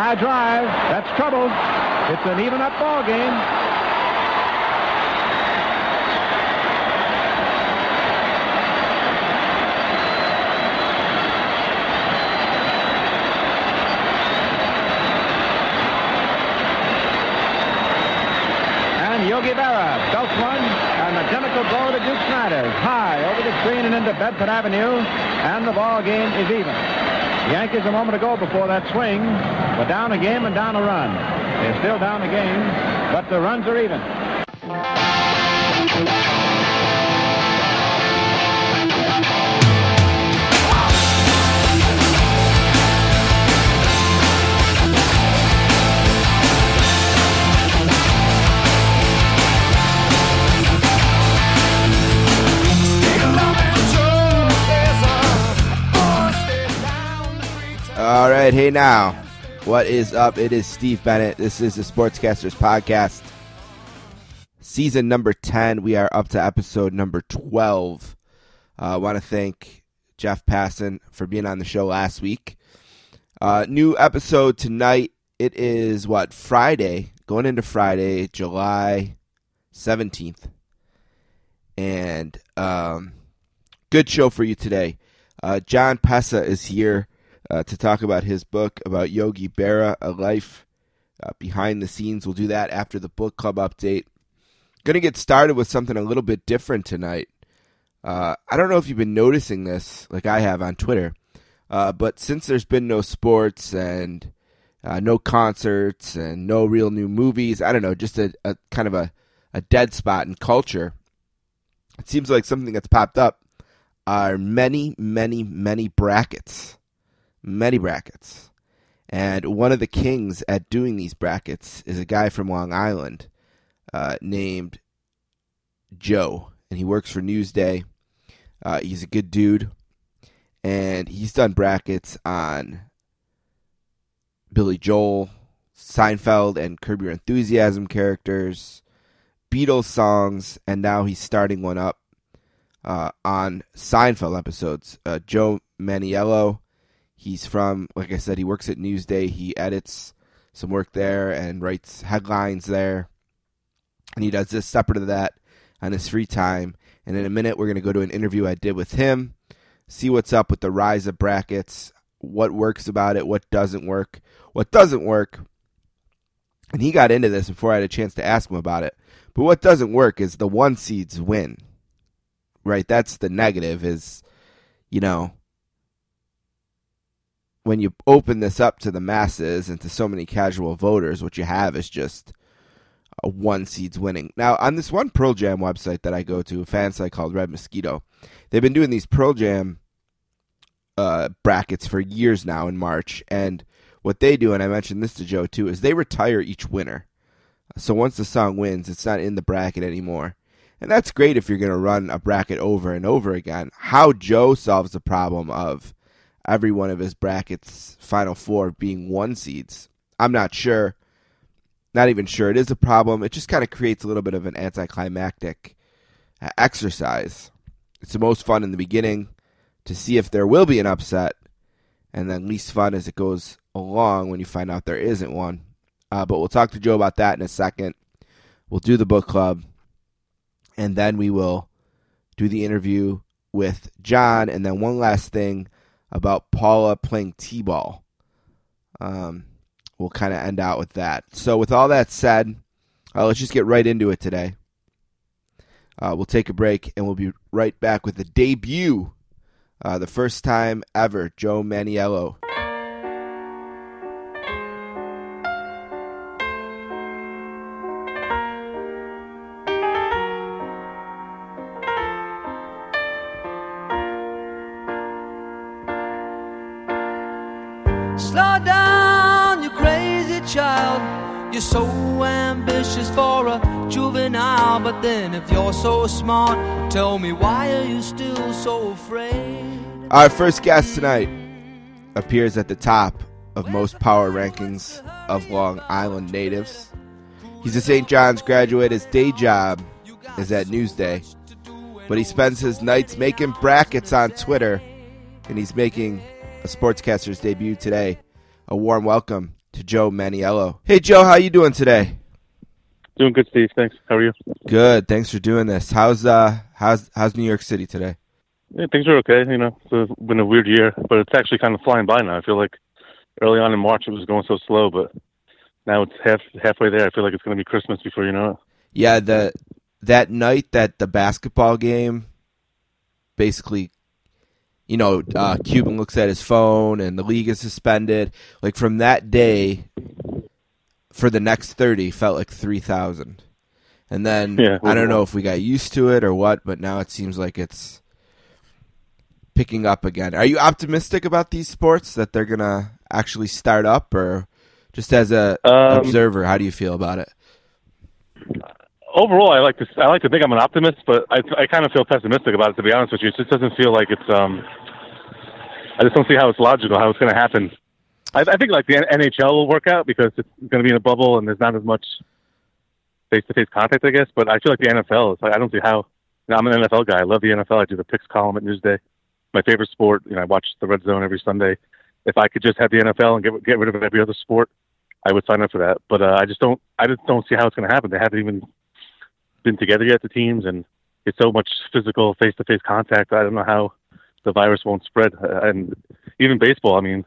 High drive. That's trouble. It's an even up ball game. And Yogi Berra belts one, an identical blow to Duke Snider's. High over the screen and into Bedford Avenue, and the ball game is even. Yankees a moment ago before that swing were down a game and down a run. They're still down a game, but the runs are even. Right, hey now, what is up? It is Steve Bennett. This is the Sportscasters Podcast, season number 10. We are up to episode number 12. Uh, I want to thank Jeff Passan for being on the show last week. Uh, new episode tonight. It is what, Friday, going into Friday, July 17th. And um, good show for you today. Uh, Jon Pessah is here uh, to talk about his book about Yogi Berra, a life uh, behind the scenes. We'll do that after the book club update. Going to get started with something a little bit different tonight. Uh, I don't know if you've been noticing this, like I have on Twitter, uh, but since there's been no sports and uh, no concerts and no real new movies, I don't know, just a, a kind of a, a dead spot in culture. It seems like something that's popped up are many, many, many brackets many brackets. And one of the kings at doing these brackets is a guy from Long Island uh, named Joe, and he works for Newsday. Uh, he's a good dude, and he's done brackets on Billy Joel, Seinfeld, and Curb Your Enthusiasm characters, Beatles songs, and now he's starting one up uh, on Seinfeld episodes. Uh, Joe Manniello He's from, like I said, he works at Newsday. He edits some work there and writes headlines there. And he does this separate of that on his free time. And in a minute, we're going to go to an interview I did with him, see what's up with the rise of brackets, what works about it, what doesn't work, what doesn't work. And he got into this before I had a chance to ask him about it. But what doesn't work is the one seeds win. Right? That's the negative is, you know, when you open this up to the masses and to so many casual voters, what you have is just one seeds winning. Now, on this one Pearl Jam website that I go to, a fan site called Red Mosquito, they've been doing these Pearl Jam uh, brackets for years now in March. And what they do, and I mentioned this to Joe too, is they retire each winner. So once the song wins, it's not in the bracket anymore. And that's great if you're going to run a bracket over and over again. How Joe solves the problem of every one of his brackets final four being one seeds. I'm not sure. Not even sure it is a problem. It just kind of creates a little bit of an anticlimactic uh, exercise. It's the most fun in the beginning to see if there will be an upset, and then least fun as it goes along when you find out there isn't one. Uh, but we'll talk to Joe about that in a second. We'll do the book club, and then we will do the interview with John. And then one last thing about Paula playing t-ball. Um, we'll kind of end out with that. So, with all that said, uh, let's just get right into it today. Uh, we'll take a break and we'll be right back with the debut, uh, the first time ever, Joe Manniello. You're so ambitious for a juvenile, but then if you're so smart, tell me why are you still so afraid? Our first guest tonight appears at the top of most power rankings of Long Island natives. He's a St. John's graduate. His day job is at Newsday, but he spends his nights making brackets on Twitter, and he's making a sportscaster's debut today. A warm welcome to Joe Manniello. Hey, Joe, how you doing today? Doing good, Steve. Thanks. How are you? Good. Thanks for doing this. How's uh how's how's New York City today? Yeah, things are okay. You know, it's been a weird year, but it's actually kind of flying by now. I feel like early on in March it was going so slow, but now it's half halfway there. I feel like it's going to be Christmas before you know it. Yeah, the that night that the basketball game basically you know, uh, Cuban looks at his phone and the league is suspended. Like from that day for the next 30 felt like 3,000. And then Yeah, I don't know if we got used to it or what, but now it seems like it's picking up again. Are you optimistic about these sports that they're going to actually start up or just as a Um, observer, how do you feel about it? Overall, I like to I like to think I'm an optimist, but I I kind of feel pessimistic about it. To be honest with you, it just doesn't feel like it's um. I just don't see how it's logical, how it's going to happen. I, I think like the NHL will work out because it's going to be in a bubble and there's not as much face-to-face contact, I guess. But I feel like the NFL is like I don't see how. You know, I'm an NFL guy. I love the NFL. I do the picks column at Newsday. My favorite sport. You know, I watch the Red Zone every Sunday. If I could just have the NFL and get get rid of every other sport, I would sign up for that. But uh, I just don't. I just don't see how it's going to happen. They haven't even been together yet, the teams, and it's so much physical face-to-face contact. I don't know how the virus won't spread. Uh, and even baseball. I mean,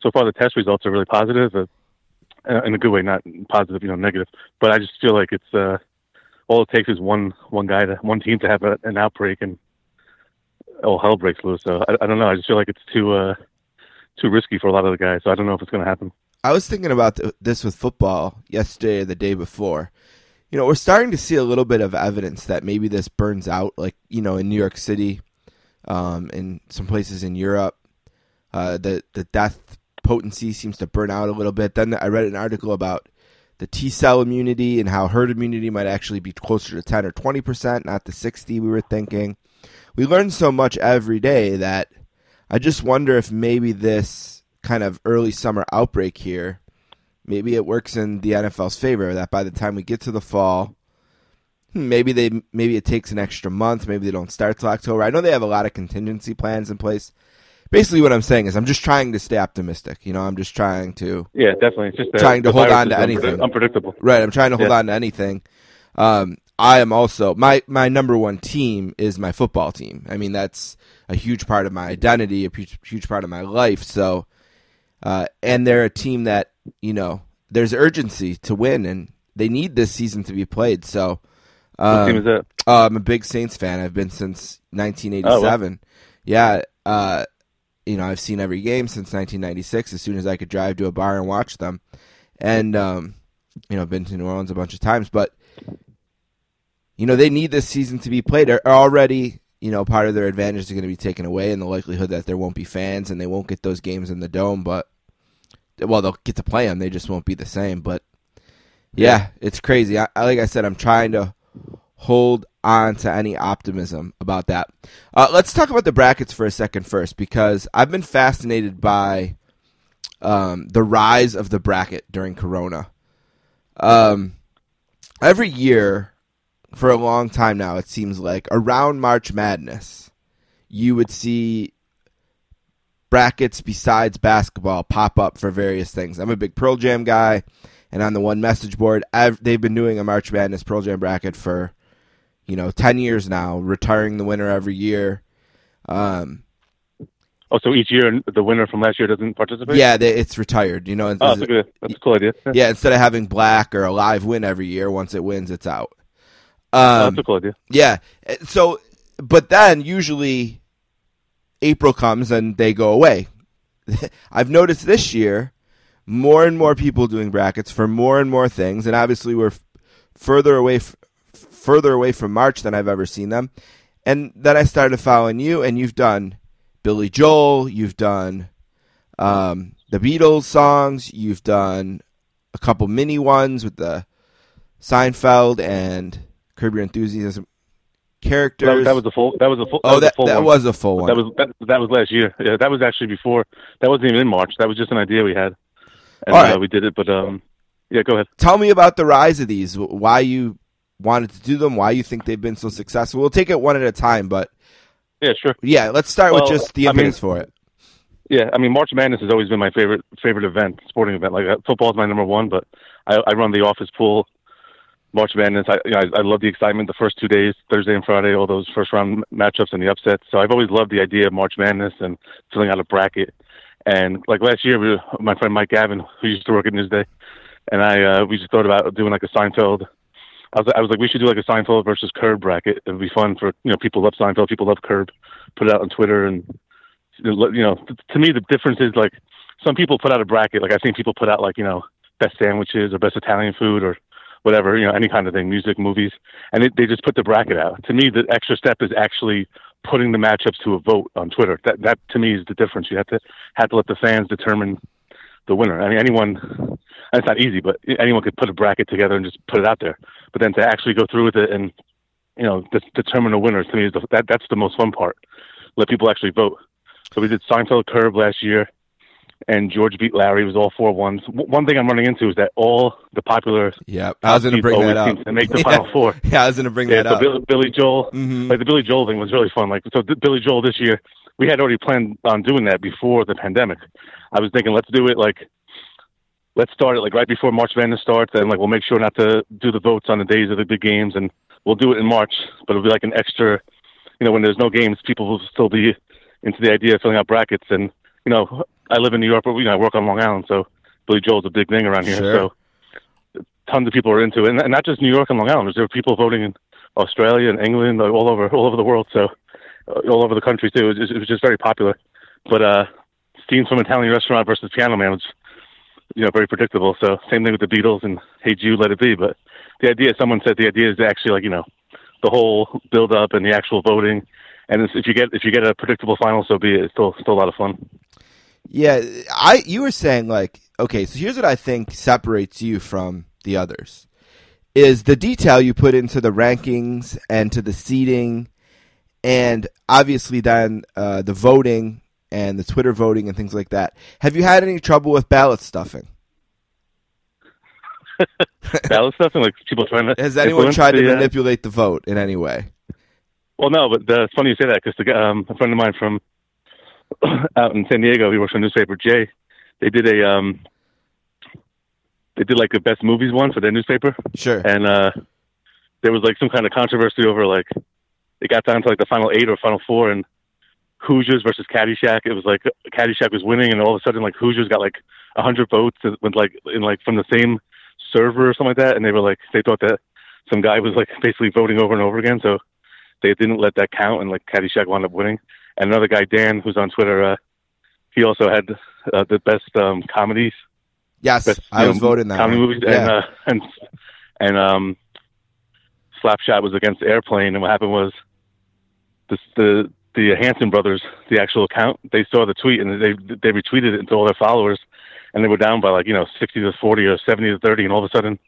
so far the test results are really positive, uh, in a good way, not positive, you know, negative. But I just feel like it's uh, all it takes is one one guy to one team to have a, an outbreak, and all hell breaks loose. So I, I don't know. I just feel like it's too uh, too risky for a lot of the guys. So I don't know if it's going to happen. I was thinking about th- this with football yesterday or the day before. You know, we're starting to see a little bit of evidence that maybe this burns out, like, you know, in New York City, um, in some places in Europe. Uh, the, the death potency seems to burn out a little bit. Then I read an article about the T cell immunity and how herd immunity might actually be closer to 10 or 20%, not the 60 we were thinking. We learn so much every day that I just wonder if maybe this kind of early summer outbreak here, maybe it works in the NFL's favor that by the time we get to the fall, maybe they maybe it takes an extra month, maybe they don't start till October. I know they have a lot of contingency plans in place. Basically, what I'm saying is I'm just trying to stay optimistic. You know, I'm just trying to Yeah, definitely. It's just Trying to hold on to anything. Unpredictable. Right, I'm trying to hold Yeah. on to anything. Um, I am also my my number one team is my football team. I mean, that's a huge part of my identity, a huge, huge part of my life. So, uh, and they're a team that you know there's urgency to win, and they need this season to be played. So, What um, team is that? uh, I'm a big Saints fan. I've been since 1987. Yeah, uh, you know, I've seen every game since 1996. As soon as I could drive to a bar and watch them, and um, you know, I've been to New Orleans a bunch of times. But you know, they need this season to be played. Are already, you know, part of their advantage is going to be taken away in the likelihood that there won't be fans and they won't get those games in the dome. But well, they'll get to play them. They just won't be the same. But yeah, it's crazy. I- like I said, I'm trying to hold on to any optimism about that. Uh, let's talk about the brackets for a second first, because I've been fascinated by um, the rise of the bracket during Corona. Um, every year, for a long time now, it seems like around March Madness, you would see brackets besides basketball pop up for various things. I'm a big Pearl Jam guy, and on the one message board, I've, they've been doing a March Madness Pearl Jam bracket for you know ten years now, retiring the winner every year. Um, Oh, so each year the winner from last year doesn't participate? yeah, they, it's retired. You know, Oh, that's a, good, that's a cool idea. Yeah. Instead of having black or Alive win every year, once it wins, it's out. Oh, Um, that's a cool idea. Yeah. So, but then usually April comes and they go away. I've noticed this year more and more people doing brackets for more and more things, and obviously we're f- further away, f- further away from March than I've ever seen them. And then I started following you, and you've done Billy Joel, you've done um, the Beatles songs, you've done a couple mini ones with the Seinfeld and Curb Your Enthusiasm characters. That, that was a full. That was a full. oh, was a that full that one. was a full one. That was that, that was last year. Yeah, that was actually before. That wasn't even in March. That was just an idea we had, and All right. uh, we did it. But um, yeah, go ahead. Tell me about the rise of these. Why you wanted to do them? Why you think they've been so successful? We'll take it one at a time, but Yeah, sure. yeah, let's start Well, with just the I mean- for it. Yeah, I mean March Madness has always been my favorite favorite event, sporting event. Like uh, football is my number one, but I, I run the office pool. March Madness, I, you know, I I love the excitement the first two days, Thursday and Friday, all those first round matchups and the upsets. So I've always loved the idea of March Madness and filling out a bracket. And like last year, my friend Mike Gavin, who used to work at Newsday, and I uh, we just thought about doing like a Seinfeld. I was I was like, we should do like a Seinfeld versus Curb bracket. It would be fun for you know people love Seinfeld, people love Curb. Put it out on Twitter and you know, to me the difference is like some people put out a bracket. Like I've seen people put out like you know best sandwiches or best Italian food or whatever you know any kind of thing, music, movies, and it, they just put the bracket out. To me, the extra step is actually putting the matchups to a vote on Twitter. That that to me is the difference. You have to have to let the fans determine the winner. I mean, anyone. It's not easy, but anyone could put a bracket together and just put it out there. But then to actually go through with it and you know de- determine a winner to me is the, that that's the most fun part. Let people actually vote. So we did Seinfeld Curb last year, and George beat Larry. It was all four ones. W- one thing I'm running into is that all the popular Yeah, I was going to bring that up. to make the yeah. final four. Yeah, I was going to bring Yeah, that so up. Billy, Billy Joel, Mhm. like the Billy Joel thing was really fun. Like so, th- Billy Joel this year, we had already planned on doing that before the pandemic. I was thinking, let's do it like, let's start it like right before March Madness starts, and like we'll make sure not to do the votes on the days of the big games, and we'll do it in March. But it'll be like an extra, you know, when there's no games, people will still be into the idea of filling out brackets. And you know, I live in New York, but you know, I work on Long Island, so Billy Joel's a big thing around here. Sure. So tons of people are into it, and, and not just New York and Long Island. There are people voting in Australia and England, all over all over the world. So uh, all over the country too. It was, just, it was just very popular. But uh, scenes from Italian Restaurant versus Piano Man was, you know, very predictable. So same thing with the Beatles and Hey Jude, Let It Be. But the idea, someone said, the idea is actually like you know, the whole build up and the actual voting. And if you get if you get a predictable final, so be it. It's still still a lot of fun. Yeah, I you were saying like okay, so here's what I think separates you from the others is the detail you put into the rankings and to the seating, and obviously then uh, the voting and the Twitter voting and things like that. Have you had any trouble with ballot stuffing? Ballot stuff and like people trying to. Has anyone tried to the, uh, manipulate the vote in any way? Well, no, but uh, it's funny you say that because um, a friend of mine from out in San Diego, he works for newspaper, Jay. They did a um, they did like the best movies one for their newspaper, Sure. and uh, there was like some kind of controversy over like it got down to like the final eight or final four, and Hoosiers versus Caddyshack. It was like Caddyshack was winning, and all of a sudden like Hoosiers got like a hundred votes with like in like from the same server or something like that, and they were like they thought that some guy was like basically voting over and over again, so they didn't let that count, and like Caddyshack wound up winning. And another guy, Dan, who's on Twitter, uh, he also had uh, the best um, comedies, yes, best I was know, voting that. comedy one. movies, Yeah. and uh, and and um, Slap Shot was against Airplane, and what happened was this, the the Hanson brothers, the actual account, they saw the tweet and they they retweeted it to all their followers, and they were down by like you know sixty to forty or seventy to thirty, and all of a sudden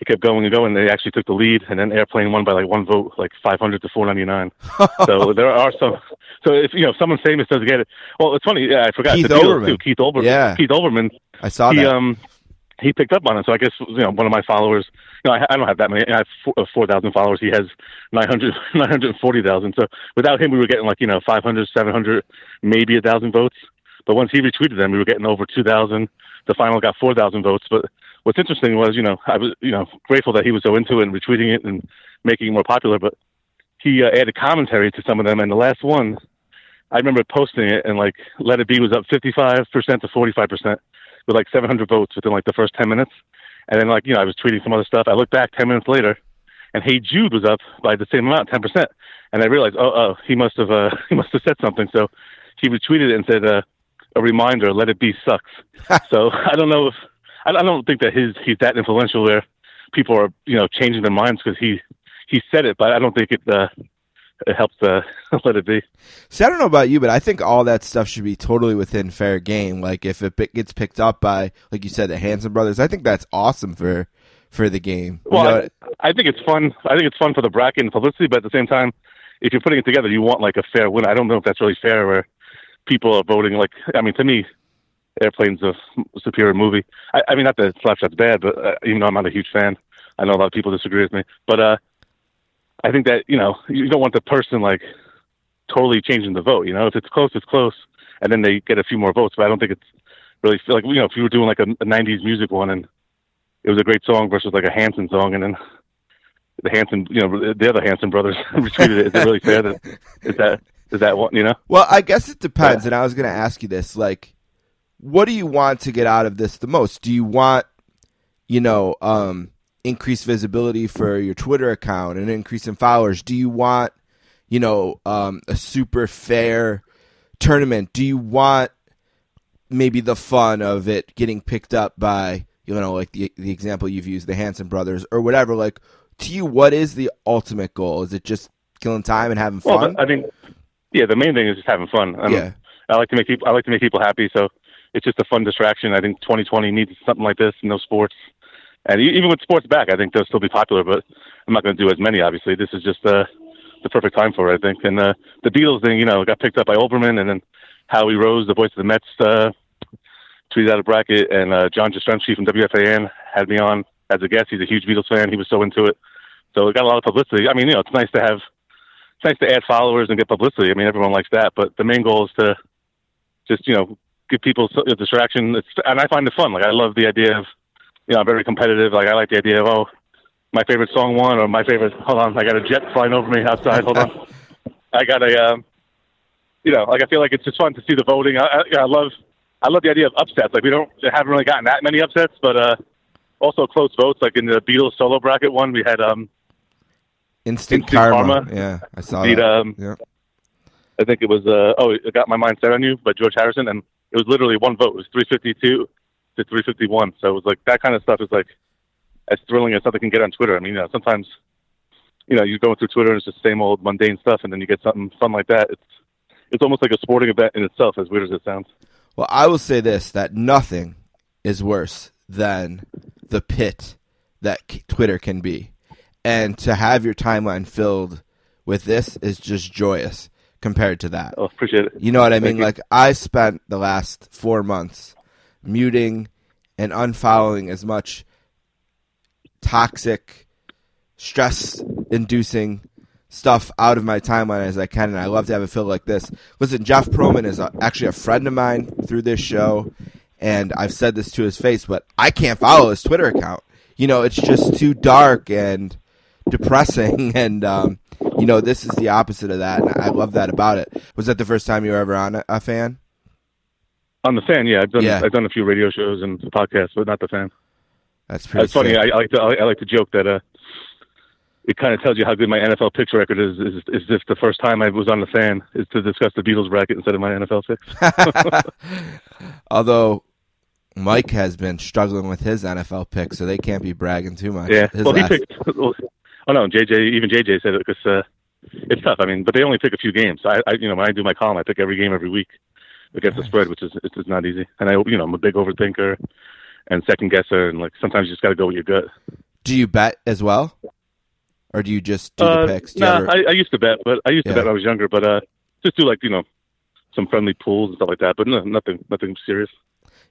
it kept going and going. They actually took the lead, and then Airplane won by like one vote, like five hundred to four ninety nine. so there are some. So if you know if someone famous doesn't get it, well, it's funny. Yeah, I forgot Keith Olbermann. too. Keith Olbermann. Yeah. Keith Olbermann I saw he that. um he picked up on it. So I guess you know one of my followers. You know, I, I don't have that many. I have uh, 4,000 followers. He has 900, 940,000. So without him, we were getting like you know 500, 700, maybe a thousand votes. But once he retweeted them, we were getting over 2,000. The final got 4,000 votes. But what's interesting was, you know, I was you know grateful that he was so into it and retweeting it and making it more popular. But he uh, added commentary to some of them, and the last one. I remember posting it and like Let It Be was up 55% to 45% with like 700 votes within like the first 10 minutes. And then like, you know, I was tweeting some other stuff. I looked back 10 minutes later and Hey Jude was up by the same amount, 10%. And I realized, oh, oh, he must have, uh, he must have said something. So he retweeted it and said, uh, a reminder, let it be sucks. so I don't know if, I I don't think that his, he's that influential where people are, you know, changing their minds because he, he said it, but I don't think it, uh, it helps, uh, let it be. See, I don't know about you, but I think all that stuff should be totally within fair game. Like if it gets picked up by, like you said, the Hanson brothers, I think that's awesome for for the game. You Well, know, I, I think it's fun. I think it's fun for the bracket and publicity, but at the same time, if you're putting it together, you want like a fair win. I don't know if that's really fair where people are voting. Like, I mean, to me, Airplane's a superior movie. I, I mean, not that Slap Shot's bad, but uh, even though I'm not a huge fan, I know a lot of people disagree with me. But uh, I think that you know you don't want the person like totally changing the vote. You know, if it's close, it's close. and then they get a few more votes. But I don't think it's really like you know if you were doing like a, a '90s music one and it was a great song versus like a Hanson song, and then the Hanson, you know, the other Hanson brothers retweeted it. Is it really fair? That is that is that one? you know? Well, I guess it depends. Yeah. And I was going to ask you this: like, what do you want to get out of this the most? Do you want, you know, um, increased visibility for your Twitter account and increase in followers? Do you want, you know, um, a super fair tournament? Do you want maybe the fun of it getting picked up by, you know, like the the example you've used, the Hanson brothers or whatever? Like, to you, what is the ultimate goal? Is it just killing time and having fun? Well, I mean, yeah, the main thing is just having fun. Um, yeah, I like to make people. I like to make people happy. So it's just a fun distraction. I think 2020 needs something like this in those sports. And even with sports back, I think they'll still be popular. But I'm not going to do as many. Obviously, this is just uh, the perfect time for it. I think. And uh, the Beatles thing, you know, got picked up by Olbermann, and then Howie Rose, the voice of the Mets, uh, tweeted out a bracket, and uh, John Jastremski from WFAN had me on as a guest. He's a huge Beatles fan. He was so into it. So it got a lot of publicity. I mean, you know, it's nice to have, it's nice to add followers and get publicity. I mean, everyone likes that, but the main goal is to just, you know, give people a distraction. It's, and I find it fun. Like, I love the idea of, you know, I'm very competitive. Like, I like the idea of, oh, my favorite song won or my favorite, hold on, I got a jet flying over me outside. Hold on. I got a, um, you know, like, I feel like it's just fun to see the voting. I, I, I love, I love the idea of upsets. Like, we don't, haven't really gotten that many upsets, but, uh, also close votes. Like in the Beatles solo bracket one, we had, um, Instant, Instant karma. karma. Yeah, I saw beat, that. Um, yeah. I think it was uh, oh, it got my mind set on you by George Harrison, and it was literally one vote. It was 352 to 351. So it was like that kind of stuff is like as thrilling as something can get on Twitter. I mean, you know, sometimes you know you go through Twitter and it's just the same old mundane stuff, and then you get something fun like that. It's it's almost like a sporting event in itself, as weird as it sounds. Well, I will say this: that nothing is worse than the pit that Twitter can be and to have your timeline filled with this is just joyous compared to that. Oh, appreciate it. You know what I mean? Like I spent the last four months muting and unfollowing as much toxic, stress-inducing stuff out of my timeline as I can, and I love to have it filled like this. Listen, Jeff Pearlman is a, actually a friend of mine through this show, and I've said this to his face, but I can't follow his Twitter account. You know, it's just too dark and depressing, and um, you know this is the opposite of that, and I love that about it. Was that the first time you were ever on a, a fan? On the fan, yeah. I've done yeah. I've done a few radio shows and podcasts, but not the fan. That's pretty. It's funny. I, I, like to I, like to joke that uh, it kind of tells you how good my NFL picks record is. Is, is if the first time I was on the fan is to discuss the Beatles bracket instead of my NFL picks. Although Mike has been struggling with his NFL pick, so they can't be bragging too much. Yeah, his well, last... he picked. Oh no, JJ. Even JJ said it because uh, it's tough. I mean, but they only pick a few games. I, I, you know, when I do my column, I pick every game every week against the spread, which is it's just not easy. And I, you know, I'm a big overthinker and second guesser, and like sometimes you just got to go with your gut. Do you bet as well, or do you just do uh, the picks? No, nah, ever... I, I, used to bet, but I used to bet when I was younger. But uh, just do like you know some friendly pools and stuff like that. But no, nothing, nothing serious.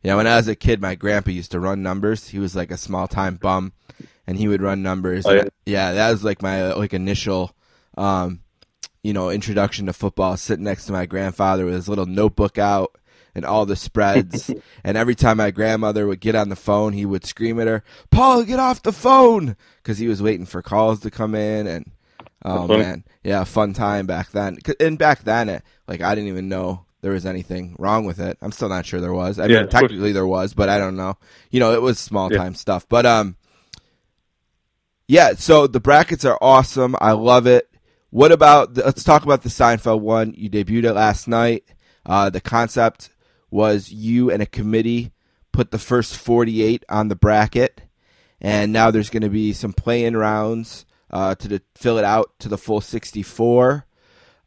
Yeah, when I was a kid, my grandpa used to run numbers. He was like a small time bum, and he would run numbers. Oh, yeah? yeah, that was like my like initial, um, you know, introduction to football. Sitting next to my grandfather with his little notebook out and all the spreads. and every time my grandmother would get on the phone, he would scream at her, "Paul, get off the phone!" Because he was waiting for calls to come in. And oh man, yeah, fun time back then. And back then, it, like I didn't even know there was anything wrong with it. I'm still not sure there was. I yeah, mean, technically there was, but I don't know. You know, it was small time yeah. stuff. But um, yeah, so the brackets are awesome. I love it. What about, the, let's talk about the Seinfeld one. You debuted it last night. Uh, the concept was you and a committee put the first 48 on the bracket, and now there's going to be some play-in rounds uh, to the, fill it out to the full 64.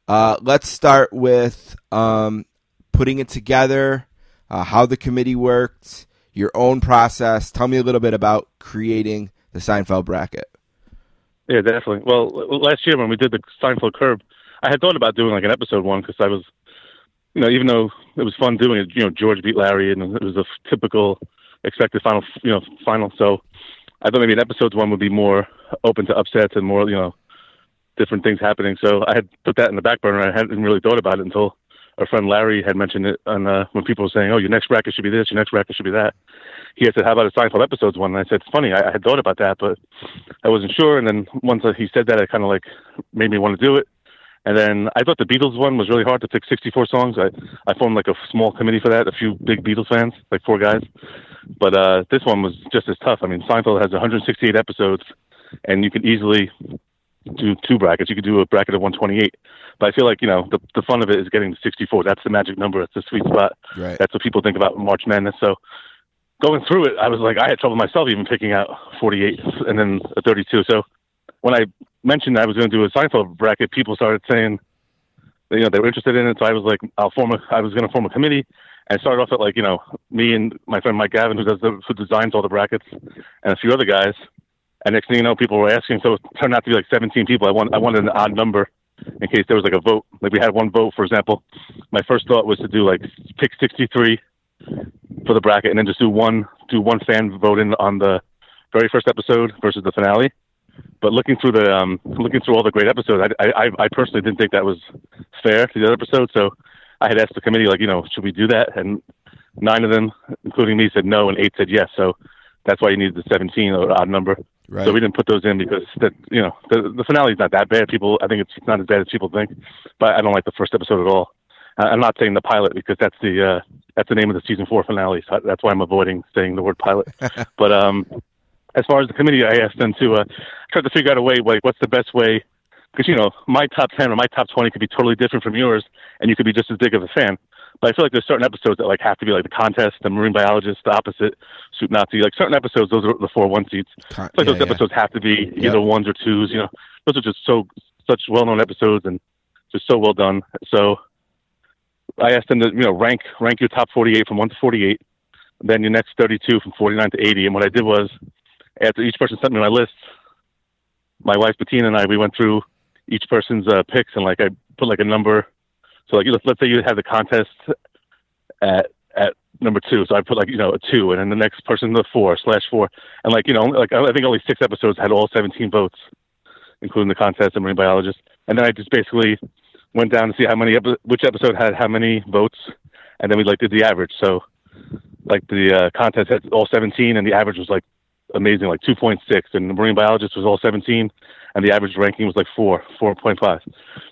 Uh, let's start with um, putting it together, uh, how the committee worked, your own process. Tell me a little bit about creating the Seinfeld bracket. Yeah, definitely. Well, last year when we did the Seinfeld Curb, I had thought about doing like an episode one because I was, you know, even though it was fun doing it, you know, George beat Larry and it was a typical expected final, you know, final. So I thought maybe an episode one would be more open to upsets and more, you know, different things happening. So I had put that in the back burner. I hadn't really thought about it until our friend Larry had mentioned it on uh, when people were saying, "Oh, your next bracket should be this, your next bracket should be that." He had said, "How about a Seinfeld episodes one?" And I said, "It's funny, I, I had thought about that, but I wasn't sure." And then once he said that, it kind of like made me want to do it. And then I thought the Beatles one was really hard to pick 64 songs. I I formed like a small committee for that, a few big Beatles fans, like four guys. But uh, this one was just as tough. I mean, Seinfeld has 168 episodes, and you could easily do two brackets. You could do a bracket of 128. But I feel like you know the the fun of it is getting to 64. That's the magic number. That's the sweet spot. Right. That's what people think about March Madness. So going through it, I was like, I had trouble myself even picking out 48 and then a 32. So when I mentioned I was going to do a Seinfeld bracket, people started saying, you know, they were interested in it. So I was like, I'll form a, I was going to form a committee and started off at like, you know, me and my friend Mike Gavin, who does the, who designs all the brackets and a few other guys. And next thing you know, people were asking. So it turned out to be like 17 people. I want, I wanted an odd number in case there was like a vote. Like we had one vote, for example. My first thought was to do like pick 63 for the bracket and then just do one, do one fan vote in on the very first episode versus the finale but looking through the um, looking through all the great episodes, I, I I personally didn't think that was fair to the other episodes. So I had asked the committee, like, you know, should we do that? And nine of them, including me, said no, and eight said yes. So that's why you needed the 17 or odd number. Right. So we didn't put those in because that you know the the finale is not that bad. People, I think it's not as bad as people think, but I don't like the first episode at all. I'm not saying the pilot because that's the uh, that's the name of the season four finale. So that's why I'm avoiding saying the word pilot. but um, as far as the committee, I asked them to uh, try to figure out a way, like, what's the best way? Because you know, my top ten or my top twenty could be totally different from yours, and you could be just as big of a fan. But I feel like there's certain episodes that like have to be like the contest, the marine biologist, the opposite, soup Nazi. Like certain episodes, those are the four one seats. Con- It's like yeah, those yeah. episodes have to be Yep. either ones or twos. You know, those are just so such well known episodes and just so well done. So I asked them to you know rank rank your top 48 from one to 48, then your next 32 from 49 to 80. And what I did was after each person sent me my list, my wife Bettina and I we went through each person's uh, picks and like I put like a number. So like let's, say you had the contest at at number two, so I put like you know a two, and then the next person the four slash four, and like you know like I think only six episodes had all 17 votes, including the contest and marine biologist, and then I just basically went down to see how many which episode had how many votes, and then we like did the average. So like the uh, contest had all 17, and the average was like amazing, like 2.6, and the marine biologist was all 17, and the average ranking was like four, 4.5.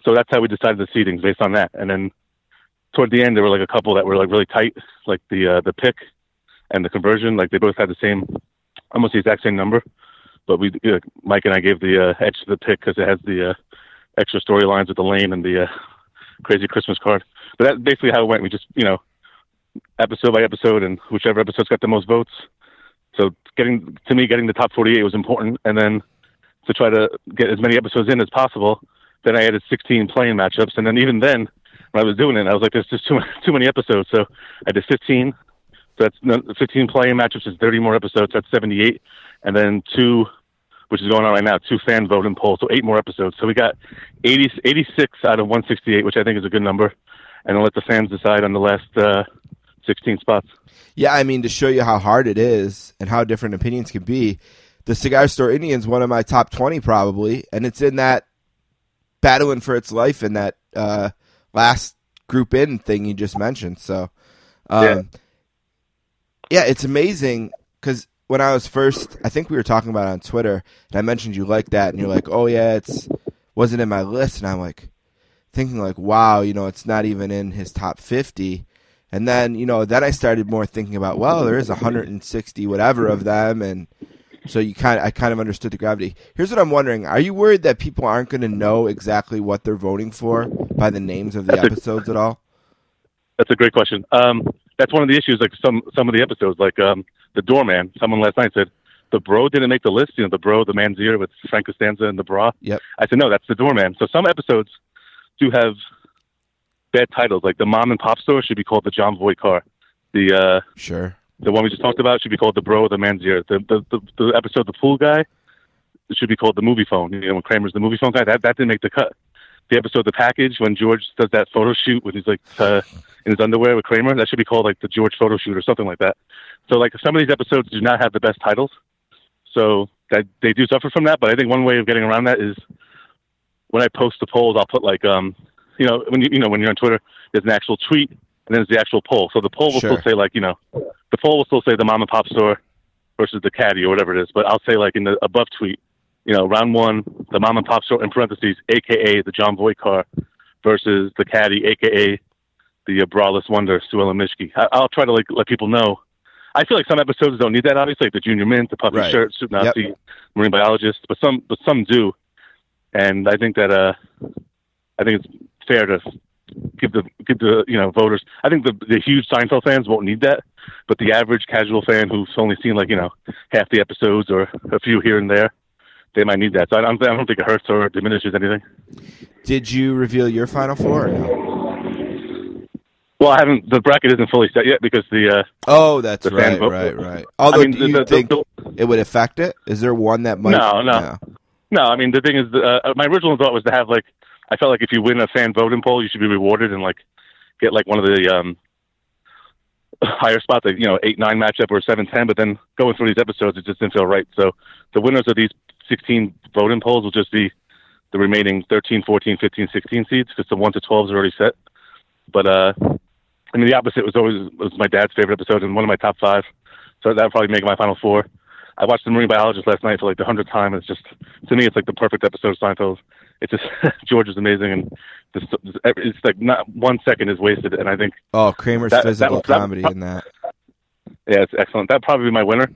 So that's how we decided the seedings based on that. And then toward the end, there were like a couple that were like really tight, like the uh, the pick and the conversion. Like they both had the same, almost the exact same number. But we, uh, Mike and I gave the uh, edge to the pick because it has the uh, extra storylines with Elaine and the uh, crazy Christmas card. But that's basically how it went. We just, you know, episode by episode, and whichever episode's got the most votes. So getting to me, getting the top 48 was important, and then to try to get as many episodes in as possible. Then I added 16 play-in matchups, and then even then, when I was doing it, I was like, "There's just too too many episodes." So I did 15. So that's 15 play-in matchups is 30 more episodes. That's 78, and then two, which is going on right now, two fan vote and poll. So eight more episodes. So we got 80, 86 out of 168, which I think is a good number, and then let the fans decide on the last uh, 16 spots. Yeah, I mean to show you how hard it is and how different opinions can be. The Cigar Store Indians one of my top twenty probably, and it's in that battling for its life in that uh, last group in thing you just mentioned. So, um, Yeah. yeah. it's amazing because when I was first, I think we were talking about it on Twitter, and I mentioned you like that, and you're like, "Oh yeah, it's wasn't in my list," and I'm like thinking like, "Wow, you know, it's not even in his top 50." And then, you know, then I started more thinking about, well, there is 160 whatever of them, and so you kind of, I kind of understood the gravity. Here's what I'm wondering: Are you worried that people aren't going to know exactly what they're voting for by the names of the That's a- episodes at all? That's a great question. Um, that's one of the issues. Like some some of the episodes, like um, the doorman. Someone last night said the bro didn't make the list. You know, the bro, the manssiere with Frank Costanza and the bra. Yep. I said no, that's the doorman. So some episodes do have bad titles. Like the mom and pop store should be called the Jon Voight car. The uh, Sure. The one we just talked about should be called the bro, the manssiere. The the the, the episode the pool guy should be called the movie phone. You know, when Kramer's the movie phone guy. That that didn't make the cut. The episode the package when George does that photo shoot when he's like uh, in his underwear with Kramer. That should be called like the George photo shoot or something like that. So like some of these episodes do not have the best titles, so that they do suffer from that. But I think one way of getting around that is when I post the polls, I'll put like um you know when you you know when you're on Twitter, there's an actual tweet and then there's the actual poll. So the poll will Sure. still say like you know, the poll will still say the mom and pop store versus the caddy or whatever it is. But I'll say like in the above tweet, you know, round one, the mom and pop store in parentheses, aka the Jon Voight car, versus the caddy, aka the uh, braless wonder, Sue Ellen Mishke. I- I'll try to like let people know. I feel like some episodes don't need that, obviously, like the Junior Mint, the puffy Right. shirt, soup Nazi, marine biologist, but some but some do, and I think that uh, I think it's fair to give the give the you know voters. I think the the huge Seinfeld fans won't need that, but the average casual fan who's only seen like you know half the episodes or a few here and there, they might need that. So I don't, I don't think it hurts or diminishes anything. Did you reveal your final four? Or no? Well, I haven't. The bracket isn't fully set yet because the uh, Oh, that's The right, vote. right, right. Although, mean, do you the- think the- it would affect it? Is there one that might? No, no. No, I mean the thing is, uh, my original thought was to have like I felt like if you win a fan voting poll, you should be rewarded and like get like one of the um higher spots, like you know eight nine matchup or seven ten. But then going through these episodes, it just didn't feel right. So the winners of these sixteen voting polls will just be the remaining 13, 14, 15, 16 seeds because the one to twelves are already set. But uh, I mean the opposite was always was my dad's favorite episode and one of my top five. So that would probably make my final four. I watched the Marine Biologist last night for like the hundredth time. It's just to me, it's like the perfect episode of Seinfeld. It's just George is amazing, and just, it's like not one second is wasted. And I think Oh, Kramer's That- that physical was- that- comedy in that. yeah, it's excellent. That'd probably be my winner,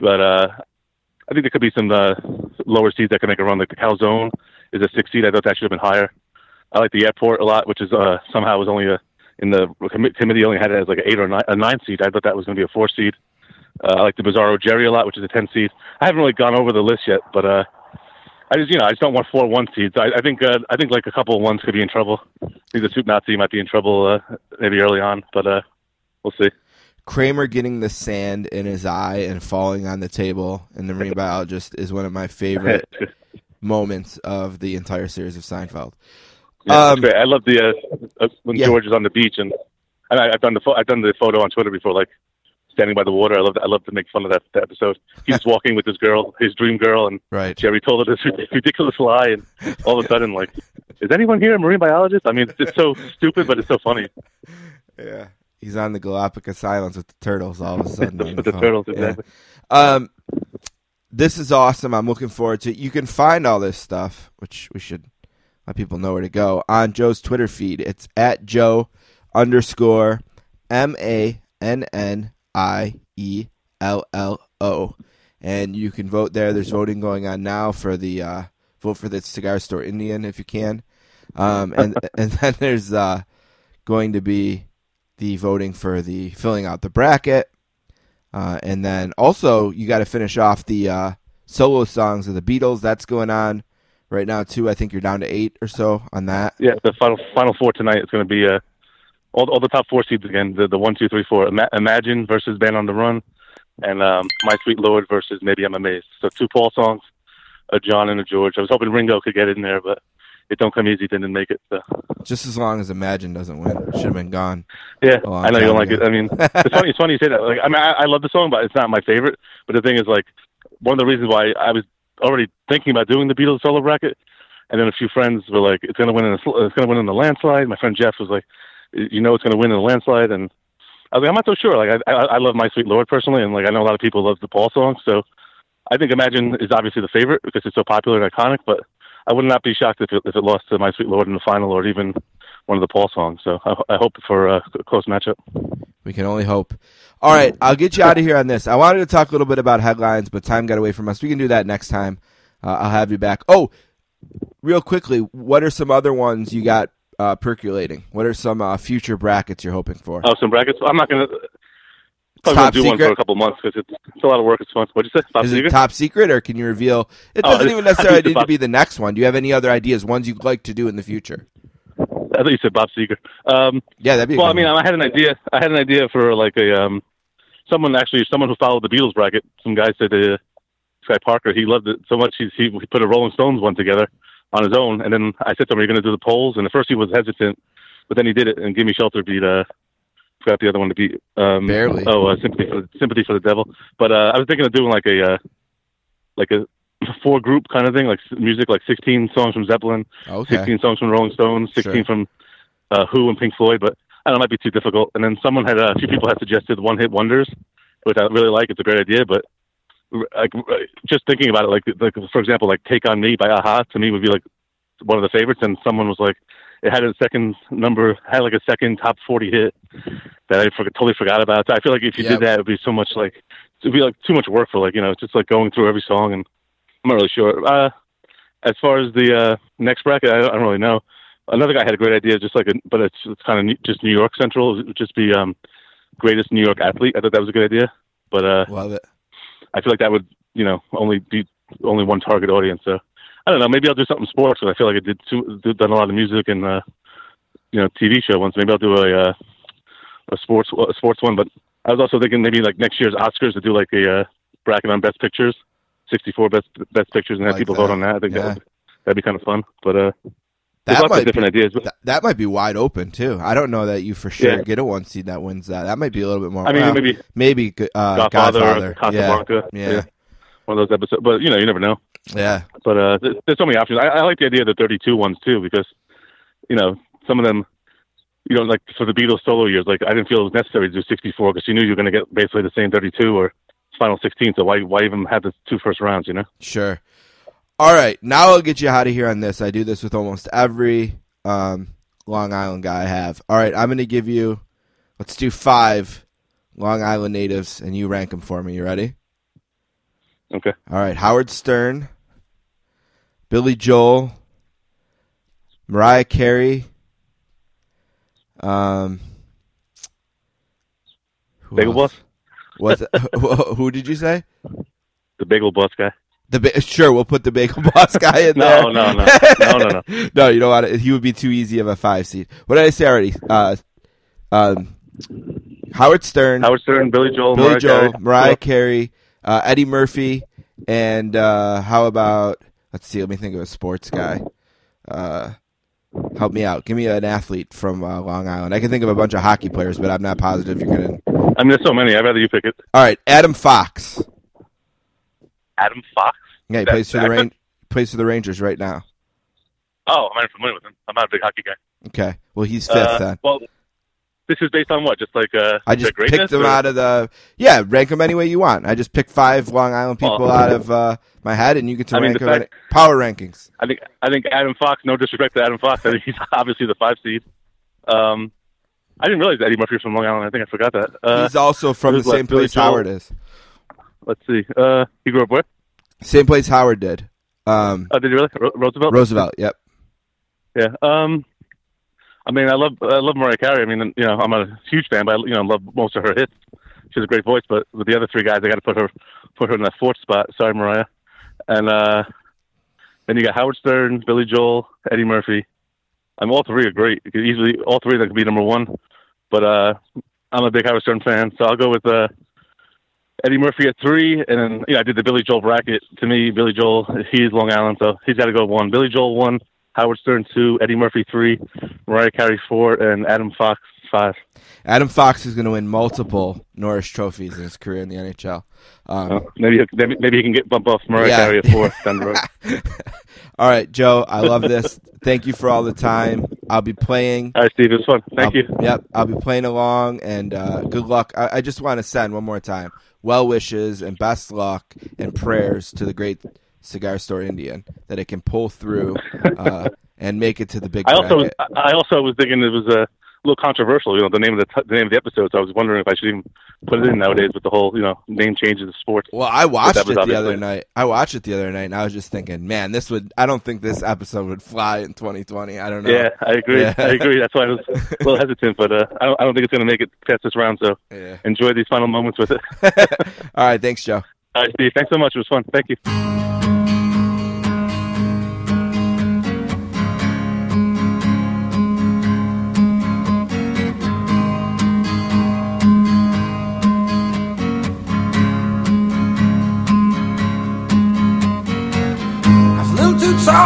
but uh, I think there could be some uh, lower seeds that could make a run. Like the Calzone is a six seed. I thought that should have been higher. I like the airport a lot, which is uh, somehow was only a in the commi- committee only had it as like an eight or nine, a nine seed. I thought that was going to be a four seed. Uh, I like the Bizarro Jerry a lot, which is a ten seed. I haven't really gone over the list yet, but uh, I just you know I just don't want four one seeds. I, I think uh, I think like a couple of ones could be in trouble. I think the Soup Nazi might be in trouble uh, maybe early on, but uh, we'll see. Kramer getting the sand in his eye and falling on the table in the marine biologist is one of my favorite moments of the entire series of Seinfeld. Yeah, Um, great. I love the uh, uh, when Yeah. George is on the beach, and, and I, I've done the I've done the photo on Twitter before, like standing by the water. I love I love to make fun of that, that episode. He's walking with his girl, his dream girl, and Right. Jerry told her this ridiculous lie, and all of a sudden, like, is anyone here a marine biologist? I mean, it's, it's so stupid, but it's so funny. Yeah. He's on the Galapagos Islands with the turtles all of a sudden. With the phone. turtles, Yeah. Um, this is awesome. I'm looking forward to it. You can find all this stuff, which we should let people know where to go, on Joe's Twitter feed. It's at Joe underscore M A N N I E L L O. And you can vote there. There's voting going on now for the uh, vote for the cigar store Indian if you can. Um, and and then there's uh, going to be the voting for the filling out the bracket. Uh, and then also you got to finish off the uh, solo songs of the Beatles. That's going on right now too. I think you're down to eight or so on that. Yeah, the final final four tonight is going to be uh, all all the top four seeds again. The the one, two, three, four. Ima- Imagine versus Band on the Run, and um, My Sweet Lord versus Maybe I'm Amazed. So two Paul songs, a John and a George. I was hoping Ringo could get in there, but it don't come easy. Didn't make it. So. Just as long as Imagine doesn't win, should have been gone. Yeah, A I know you don't like ago. it. I mean, it's funny. It's funny you say that. Like, I mean, I, I love the song, but it's not my favorite. But the thing is, like, one of the reasons why I was already thinking about doing the Beatles solo bracket, and then a few friends were like, "It's gonna win in a, it's gonna win in the landslide." My friend Jeff was like, "You know, it's gonna win in a landslide," and I was like, "I'm not so sure." Like, I, I, I love My Sweet Lord personally, and like, I know a lot of people love the Paul song, so I think Imagine is obviously the favorite because it's so popular and iconic. But I would not be shocked if it, if it lost to My Sweet Lord in the final, or even one of the Paul songs. So I, I hope for a close matchup. We can only hope. All right, I'll get you out of here on this. I wanted to talk a little bit about headlines, but time got away from us. We can do that next time. Uh, I'll have you back. Oh, real quickly, what are some other ones you got uh, percolating? What are some uh, future brackets you're hoping for? Oh, some brackets. I'm not gonna. Top Probably gonna do one for a couple months because it's, it's a lot of work. It's fun. What'd you say? Top Is secret? it top secret, or can you reveal? It Oh, doesn't it's- even necessarily need to be the next one. Do you have any other ideas, ones you'd like to do in the future? I thought you said Bob Seger. Um, Yeah, that'd be. Well, I mean, one. I had an idea. I had an idea for like a um, someone actually, someone who followed the Beatles bracket. Some guy said uh, Sky Parker. He loved it so much. He he put a Rolling Stones one together on his own. And then I said to him, "Are you going to do the polls?" And at first he was hesitant, but then he did it. And Give Me Shelter beat uh, forgot the other one to beat. Um, Barely. Oh, uh, sympathy for sympathy for the devil. But uh, I was thinking of doing like a uh, like a four group kind of thing, like music, like 16 songs from Zeppelin, Okay. 16 songs from Rolling Stones, 16 Sure. from uh, Who and Pink Floyd. But I don't know, it might be too difficult. And then someone had uh, a few people had suggested one hit wonders, which I really like. It's a great idea, but like just thinking about it, like like for example, like Take on Me by a-ha to me would be like one of the favorites. And someone was like, it had a second number, had like a second top 40 hit that I for, totally forgot about. So I feel like if you did that, it would be so much like it'd be like too much work for like you know just like going through every song and I'm not really sure. Uh, as far as the uh, next bracket, I, I don't really know. Another guy had a great idea, just like a, but it's, it's kind of just New York Central. It would just be um, greatest New York athlete. I thought that was a good idea, but uh, Love it. I feel like that would you know only be only one target audience. So I don't know. Maybe I'll do something sports because I feel like I did too, done a lot of music and uh, you know TV show ones. Maybe I'll do a uh, a sports a sports one. But I was also thinking maybe like next year's Oscars to do like a uh, bracket on best pictures, sixty four best best pictures, and have Like people that. vote on that. I think Yeah. that would, that'd be kind of fun. But uh, That might different be, ideas. That, might be wide open too. I don't know that you for sure Yeah. get a one seed that wins that. That might be a little bit more. I mean, maybe maybe uh, Godfather, Godfather. or Casablanca. Yeah. Yeah. one of those episodes. But you know, you never know. Yeah. But uh, there's, there's so many options. I, I like the idea of the 32 ones too because you know some of them. You know, like for the Beatles solo years, like I didn't feel it was necessary to do 64 because you knew you were going to get basically the same 32 or final 16. So why why even have the two first rounds? You know? Sure. All right, now I'll get you out of here on this. I do this with almost every um, Long Island guy I have. All right, I'm going to give you. Let's do five Long Island natives, and you rank them for me. You ready? Okay. All right, Howard Stern, Billy Joel, Mariah Carey, um, who Bagel else? What's who did you say? the Bagel Boss guy. The ba- sure, we'll put the Bagel Boss guy in there. No, no, no, no, no, no. no, you know what? He would be too easy of a five seed. What did I say already? Uh, um, Howard Stern, Howard Stern, Billy Joel, Billy Mariah Joel, Carey. Mariah Carey, uh, Eddie Murphy, and uh, how about? Let's see. Let me think of a sports guy. Uh, help me out. Give me an athlete from uh, Long Island. I can think of a bunch of hockey players, but I'm not positive you're gonna. I mean, there's so many. I'd rather you pick it. All right, Adam Fox. Adam Fox. Yeah, he That- plays for the I Ran- plays for the Rangers right now. Oh, I'm not familiar with him. I'm not a big hockey guy. Okay, well he's fifth Uh, then. Well, this is based on what? Just like uh, I just picked them or- out of the yeah. Rank them any way you want. I just picked five Long Island people Oh. out of uh, my head, and you get to I mean, rank the them. fact- any- power rankings. I think I think Adam Fox. No disrespect to Adam Fox. I think he's obviously the five seed. Um, I didn't realize Eddie Murphy was from Long Island. I think I forgot that. Uh, He's also from the same place Howard is. Let's see. Uh, he grew up where? Same place Howard did. Um, Oh, did you really? Ro- Roosevelt. Roosevelt. Yep. Yeah. Um, I mean, I love I love Mariah Carey. I mean, you know, I'm a huge fan, but I, you know, love most of her hits. She has a great voice, but with the other three guys, I got to put her put her in that fourth spot. Sorry, Mariah. And uh, then you got Howard Stern, Billy Joel, Eddie Murphy. I mean, all three are great. Easily all three of them could be number one. But uh, I'm a big Howard Stern fan, so I'll go with uh, Eddie Murphy at three, and then you know I did the Billy Joel bracket. To me, Billy Joel he's Long Island, so he's got to go one. Billy Joel one, Howard Stern two, Eddie Murphy three, Mariah Carey four, and Adam Fox five. Adam Fox is going to win multiple Norris trophies in his career in the NHL. Um, maybe maybe maybe he can get bump off Mariah Yeah. Carey at four down the road. all right, Joe. I love this. Thank you for all the time. I'll be playing. All right, Steve, it was fun. Thank I'll- you. Yep, I'll be playing along, and uh, good luck. I, I just want to send one more time well wishes and best luck and prayers to the great cigar store Indian that it can pull through uh, and make it to the big. I also bracket. I also was thinking it was a little controversial. You know, the name of the, t- the name of the episode. So I was wondering if I should even put it in nowadays with the whole you know name changes of sports. Well, I watched it the other night. I watched it the other night, and I was just thinking, man, this would. I don't think this episode would fly in 2020. I don't know. Yeah, I agree. Yeah. I agree. That's why I was a little hesitant, but uh, I don't I don't think it's going to make it past this round. So Yeah. enjoy these final moments with it. All right, thanks, Joe. All right, Steve. Thanks so much. It was fun. Thank you.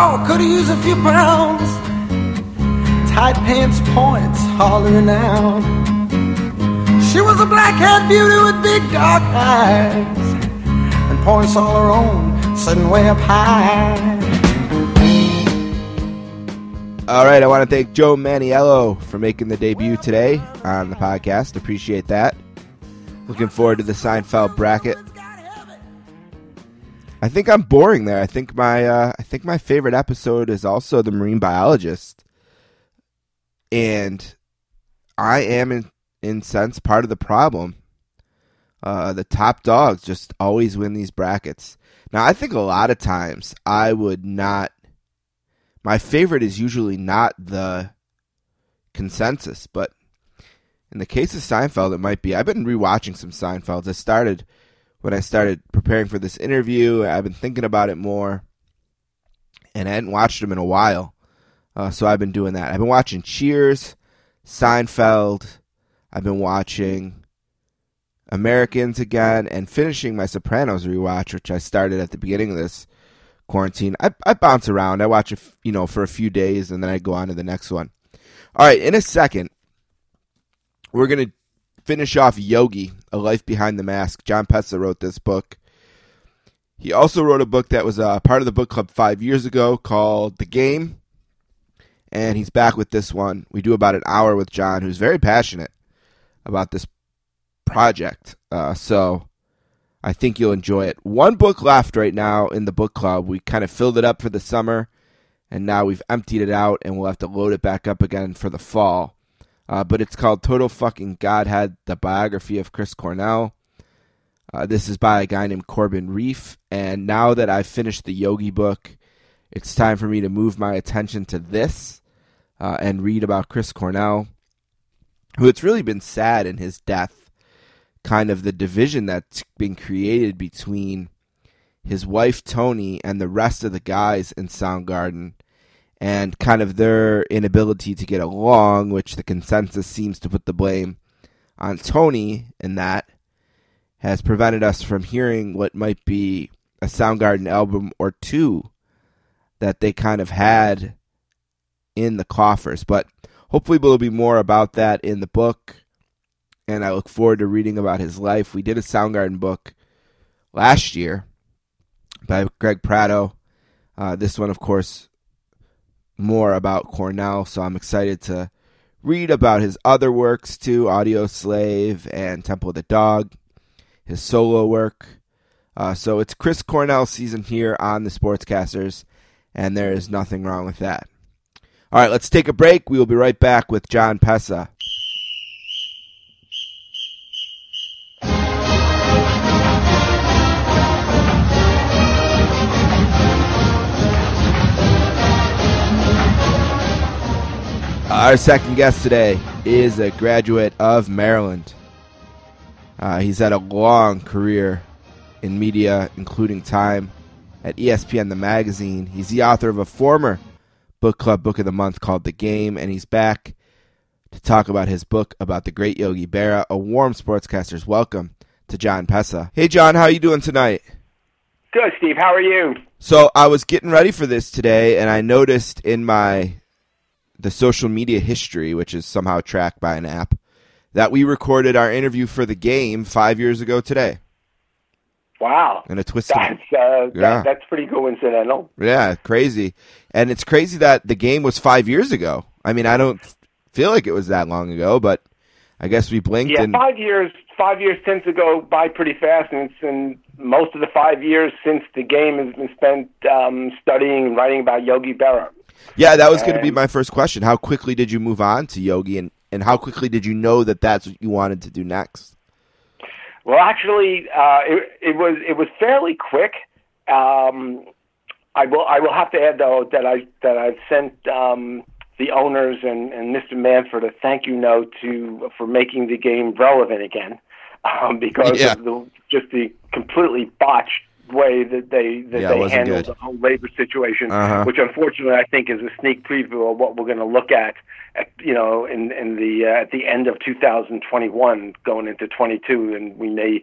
Oh, little could've used a few pounds. Tight pants points hollering out. She was a black haired beauty with big dark eyes and points all her own, sitting way up high. All right, I want to thank Joe Manniello for making the debut today on the podcast. Appreciate that. Looking forward to the Seinfeld bracket. I think I'm boring there. I think my uh, I think my favorite episode is also the marine biologist, and I am in in sense part of the problem. Uh, the top dogs just always win these brackets. Now I think a lot of times I would not. My favorite is usually not the consensus, but in the case of Seinfeld, it might be. I've been rewatching some Seinfelds. I started when I started preparing for this interview. I've been thinking about it more, and I hadn't watched them in a while. Uh, so I've been doing that. I've been watching Cheers, Seinfeld. I've been watching Americans again, and finishing my Sopranos rewatch, which I started at the beginning of this quarantine. I, I bounce around. I watch you know, for a few days, and then I go on to the next one. All right, in a second, we're gonna finish off Yogi, A Life Behind the Mask. Jon Pessah wrote this book. He also wrote a book that was uh, part of the book club five years ago called The Game. And he's back with this one. We do about an hour with Jon, who's very passionate about this project. Uh, so I think you'll enjoy it. One book left right now in the book club. We kind of filled it up for the summer, and now we've emptied it out, and we'll have to load it back up again for the fall uh, but it's called Total Fucking Godhead: The Biography of Chris Cornell. Uh, this is by a guy named Corbin Reiff, and now that I've finished the Yogi book, it's time for me to move my attention to this uh, and read about Chris Cornell, who it's really been sad in his death, kind of the division that's been created between his wife Tony and the rest of the guys in Soundgarden and kind of their inability to get along, which the consensus seems to put the blame on Tony in that, has prevented us from hearing what might be a Soundgarden album or two that they kind of had in the coffers. But hopefully, there'll be more about that in the book, and I look forward to reading about his life. We did a Soundgarden book last year by Greg Prato. Uh, this one, of course, more about Cornell, so I'm excited to read about his other works too Audioslave and Temple of the Dog, his solo work. Uh, so it's Chris Cornell season here on the Sportscasters, and there is nothing wrong with that. All right, let's take a break. We will be right back with Jon Pessah. Our second guest today is a graduate of Maryland. Uh, he's had a long career in media, including time at ESPN The Magazine. He's the author of a former book club book of the month called The Game, and he's back to talk about his book about the great Yogi Berra. A warm sportscaster's welcome to Jon Pessah. Hey, Jon, how are you doing tonight? Good, Steve. How are you? So I was getting ready for this today, and I noticed in my the social media history, which is somehow tracked by an app, that we recorded our interview for the game five years ago today. Wow. And a twist. That's, uh, Yeah. that, that's pretty coincidental. Yeah, crazy. And it's crazy that the game was five years ago. I mean, I don't feel like it was that long ago, but I guess we blinked Yeah, and five years. Five years tends to go by pretty fast, and it's and most of the five years since the game has been spent um, studying and writing about Yogi Berra. Yeah, that was going to be my first question. How quickly did you move on to yogi, and and how quickly did you know that that's what you wanted to do next? Well, actually, uh, it, it was it was fairly quick. Um, I will I will have to add though that I that I've sent um, the owners and, and Mr. Manfred a thank you note to for making the game relevant again, um, because Yeah. of the just the completely botched way that they that Yeah, they handled good. the whole labor situation, Uh-huh. which unfortunately I think is a sneak preview of what we're going to look at, at you know, in in the uh, at the end of 2021, going into 22, and we may,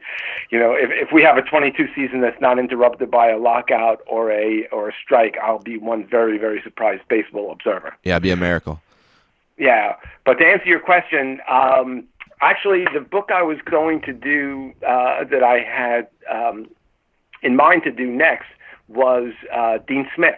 you know, if if we have a 22 season that's not interrupted by a lockout or a or a strike, I'll be one very very surprised baseball observer. Yeah, it'd be a miracle. Yeah, but to answer your question, um, actually, the book I was going to do uh, that I had um, in mind to do next was uh, Dean Smith,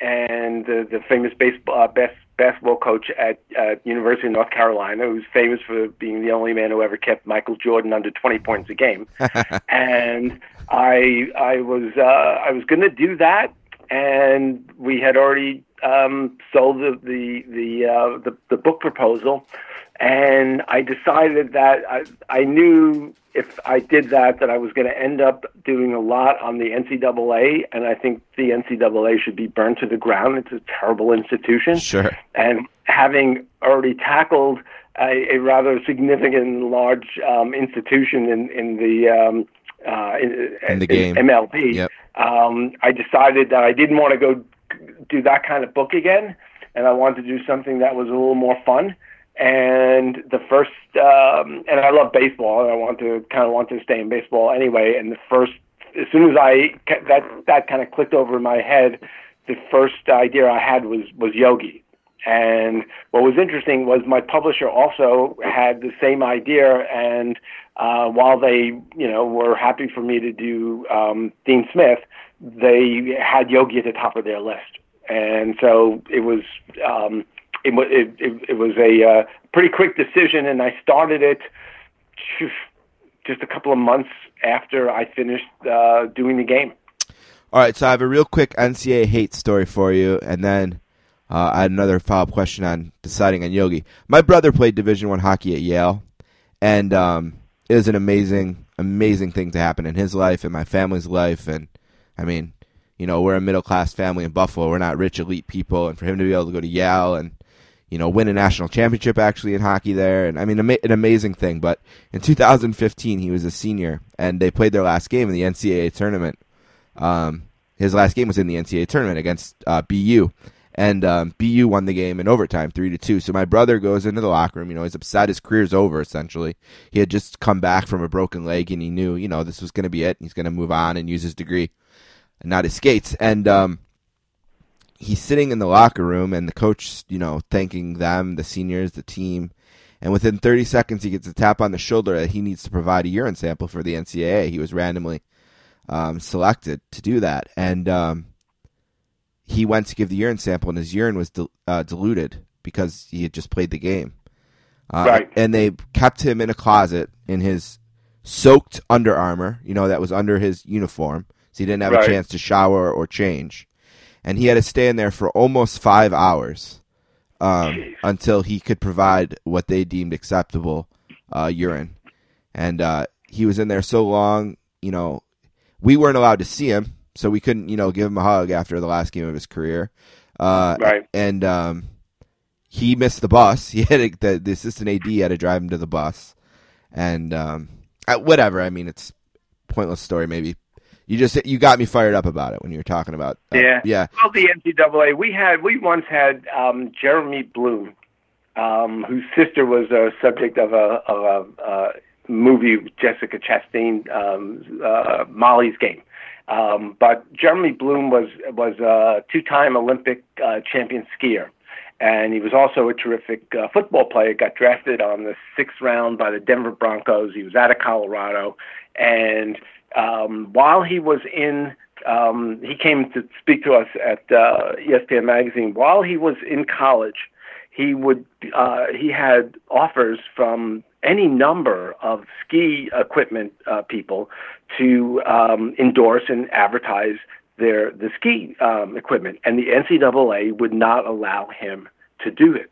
and the, the famous baseball uh, best basketball coach at uh, University of North Carolina, who's famous for being the only man who ever kept Michael Jordan under 20 points a game. and I I was uh, I was going to do that, and we had already um, sold the the the, uh, the the book proposal, and I decided that I I knew if I did that, that I was going to end up doing a lot on the NCAA, and I think the NCAA should be burned to the ground. It's a terrible institution. Sure. And having already tackled a, a rather significant large um, institution in in the um, uh, in, In the game. MLB, Yep. um, I decided that I didn't want to go do that kind of book again, and I wanted to do something that was a little more fun. And the first, um, and I love baseball, and I want to kind of want to stay in baseball anyway. And the first, as soon as I that that kind of clicked over in my head, the first idea I had was was Yogi. And what was interesting was my publisher also had the same idea, and uh, while they, you know, were happy for me to do um, Dean Smith, they had Yogi at the top of their list, and so it was um, it, it, it, was a uh, pretty quick decision, and I started it just a couple of months after I finished uh, doing the game. All right, so I have a real quick NCAA hate story for you, and then uh, I had another follow up question on deciding on Yogi. My brother played Division One hockey at Yale, and um, it was an amazing, amazing thing to happen in his life and my family's life. And I mean, you know, we're a middle class family in Buffalo. We're not rich elite people, and for him to be able to go to Yale and you know win a national championship actually in hockey there, and I mean ama- an amazing thing. But in 2015, he was a senior, and they played their last game in the NCAA tournament. Um, his last game was in the NCAA tournament against uh, BU, and um, BU won the game in overtime, three to two. So my brother goes into the locker room. You know, he's upset. His career's over. Essentially, he had just come back from a broken leg, and he knew, you know, this was going to be it. He's going to move on and use his degree, and not his skates. And um, he's sitting in the locker room, and the coach, you know, thanking them, the seniors, the team. And within 30 seconds, he gets a tap on the shoulder that he needs to provide a urine sample for the NCAA. He was randomly um, selected to do that, and um, he went to give the urine sample, and his urine was dil- uh, diluted because he had just played the game. Uh, Right. And they kept him in a closet in his soaked Under Armour, you know, that was under his uniform, so he didn't have a chance to shower or change. And he had to stay in there for almost five hours um, until he could provide what they deemed acceptable uh, urine. And uh, he was in there so long, you know, we weren't allowed to see him, so we couldn't, you know, give him a hug after the last game of his career. Uh, Right. And um, he missed the bus. He had to, the, the assistant AD had to drive him to the bus, and um, whatever. I mean, it's a pointless story. Maybe you just you got me fired up about it when you were talking about. uh, Yeah. yeah, Well, the NCAA, we had we once had um, Jeremy Bloom, um, whose sister was a subject of a of a uh, movie Jessica Chastain, um, uh, Molly's Game. Um, but Jeremy Bloom was was a two-time Olympic uh, champion skier, and he was also a terrific uh, football player. Got drafted on the sixth round by the Denver Broncos. He was out of Colorado, and um, while he was in, um, he came to speak to us at uh, ESPN magazine. While he was in college, he would uh, he had offers from any number of ski equipment uh, people to um, endorse and advertise their the ski um, equipment, and the NCAA would not allow him to do it.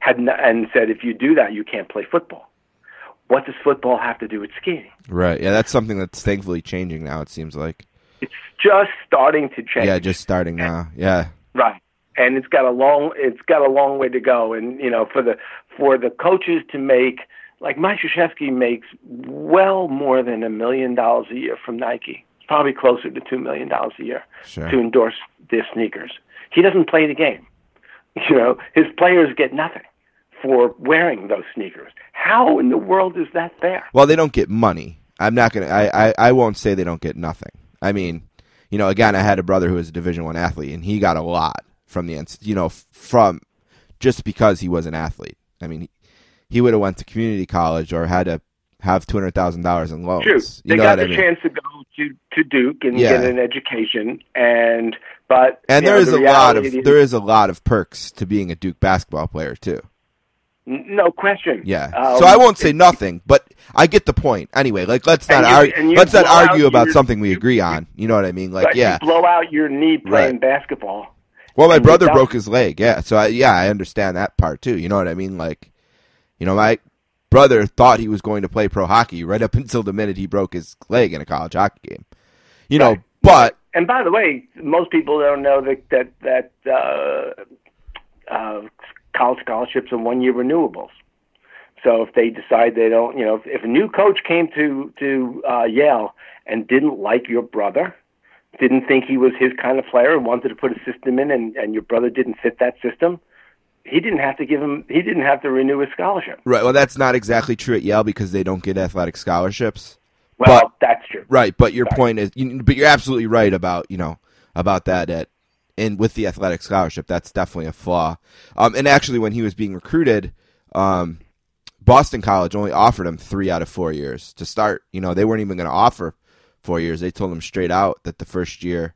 Had n- and said if you do that, you can't play football. What does football have to do with skiing? right. Yeah, that's something that's thankfully changing now. It seems like. It's just starting to change. Yeah, just starting now. Yeah, Right. And it's got a long it's got a long way to go and you know for the for the coaches to make like Mike Krzyzewski makes well more than a million dollars a year from Nike. It's probably closer to 2 million dollars a year Sure. to endorse their sneakers. He doesn't play the game. You know, his players get nothing for wearing those sneakers. How in the world is that fair? Well, they don't get money. I'm not gonna. I, I, I won't say they don't get nothing. I mean, you know, again, I had a brother who was a Division One athlete, and he got a lot from the, you know, from just because he was an athlete. I mean, he, would have went to community college or had to have two hundred thousand dollars in loans. True. You They know got what I the mean? chance to go to, to Duke and Yeah. get an education, and but And there know, is the a lot of is- there is a lot of perks to being a Duke basketball player too. No question. Yeah. Um, so I won't say nothing, but I get the point. Anyway, like let's not argue. Let's not argue about your- something we agree on. You know what I mean? Like, yeah. you blow out your knee playing Right. basketball. Well, my brother broke his leg. Yeah. So I, yeah, I understand that part too. You know what I mean? Like, you know, my brother thought he was going to play pro hockey right up until the minute he broke his leg in a college hockey game. You know, Right. but And by the way, most people don't know that that that uh, uh, college scholarships are one year renewables. So if they decide they don't, you know, if, if a new coach came to to uh, Yale and didn't like your brother, didn't think he was his kind of player, and wanted to put a system in, and, and your brother didn't fit that system, he didn't have to give him. He didn't have to renew his scholarship. right. Well, that's not exactly true at Yale because they don't get athletic scholarships. Well, But- that's true. Right, but your Right. point is, you, but you're absolutely right about you know about that at in with the athletic scholarship. That's definitely a flaw. Um, and actually, when he was being recruited, um, Boston College only offered him three out of four years to start. You know, they weren't even going to offer four years. They told him straight out that the first year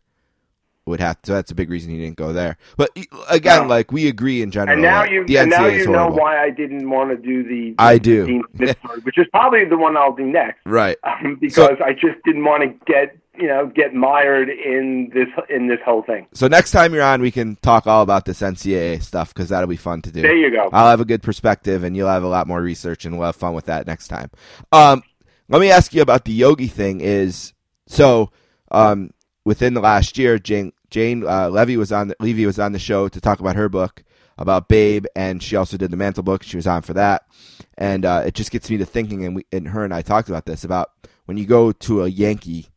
would have to. That's a big reason he didn't go there. But again, No. like we agree in general. And now you, the and now NCAA you know why I didn't want to do the. I do. Dean Smith story, which is probably the one I'll do next, Right. um, because I just didn't want to get you know get mired in this in this whole thing. So next time you're on, we can talk all about this NCAA stuff because that'll be fun to do. There you go. I'll have a good perspective, and you'll have a lot more research, and we'll have fun with that next time. Um, let me ask you about the yogi thing. Is so um, within the last year, Jane Jane uh, Leavy was on the, Leavy was on the show to talk about her book about Babe, and she also did the Mantle book. She was on for that, and uh, it just gets me to thinking. And we and her and I talked about this about when you go to a Yankee,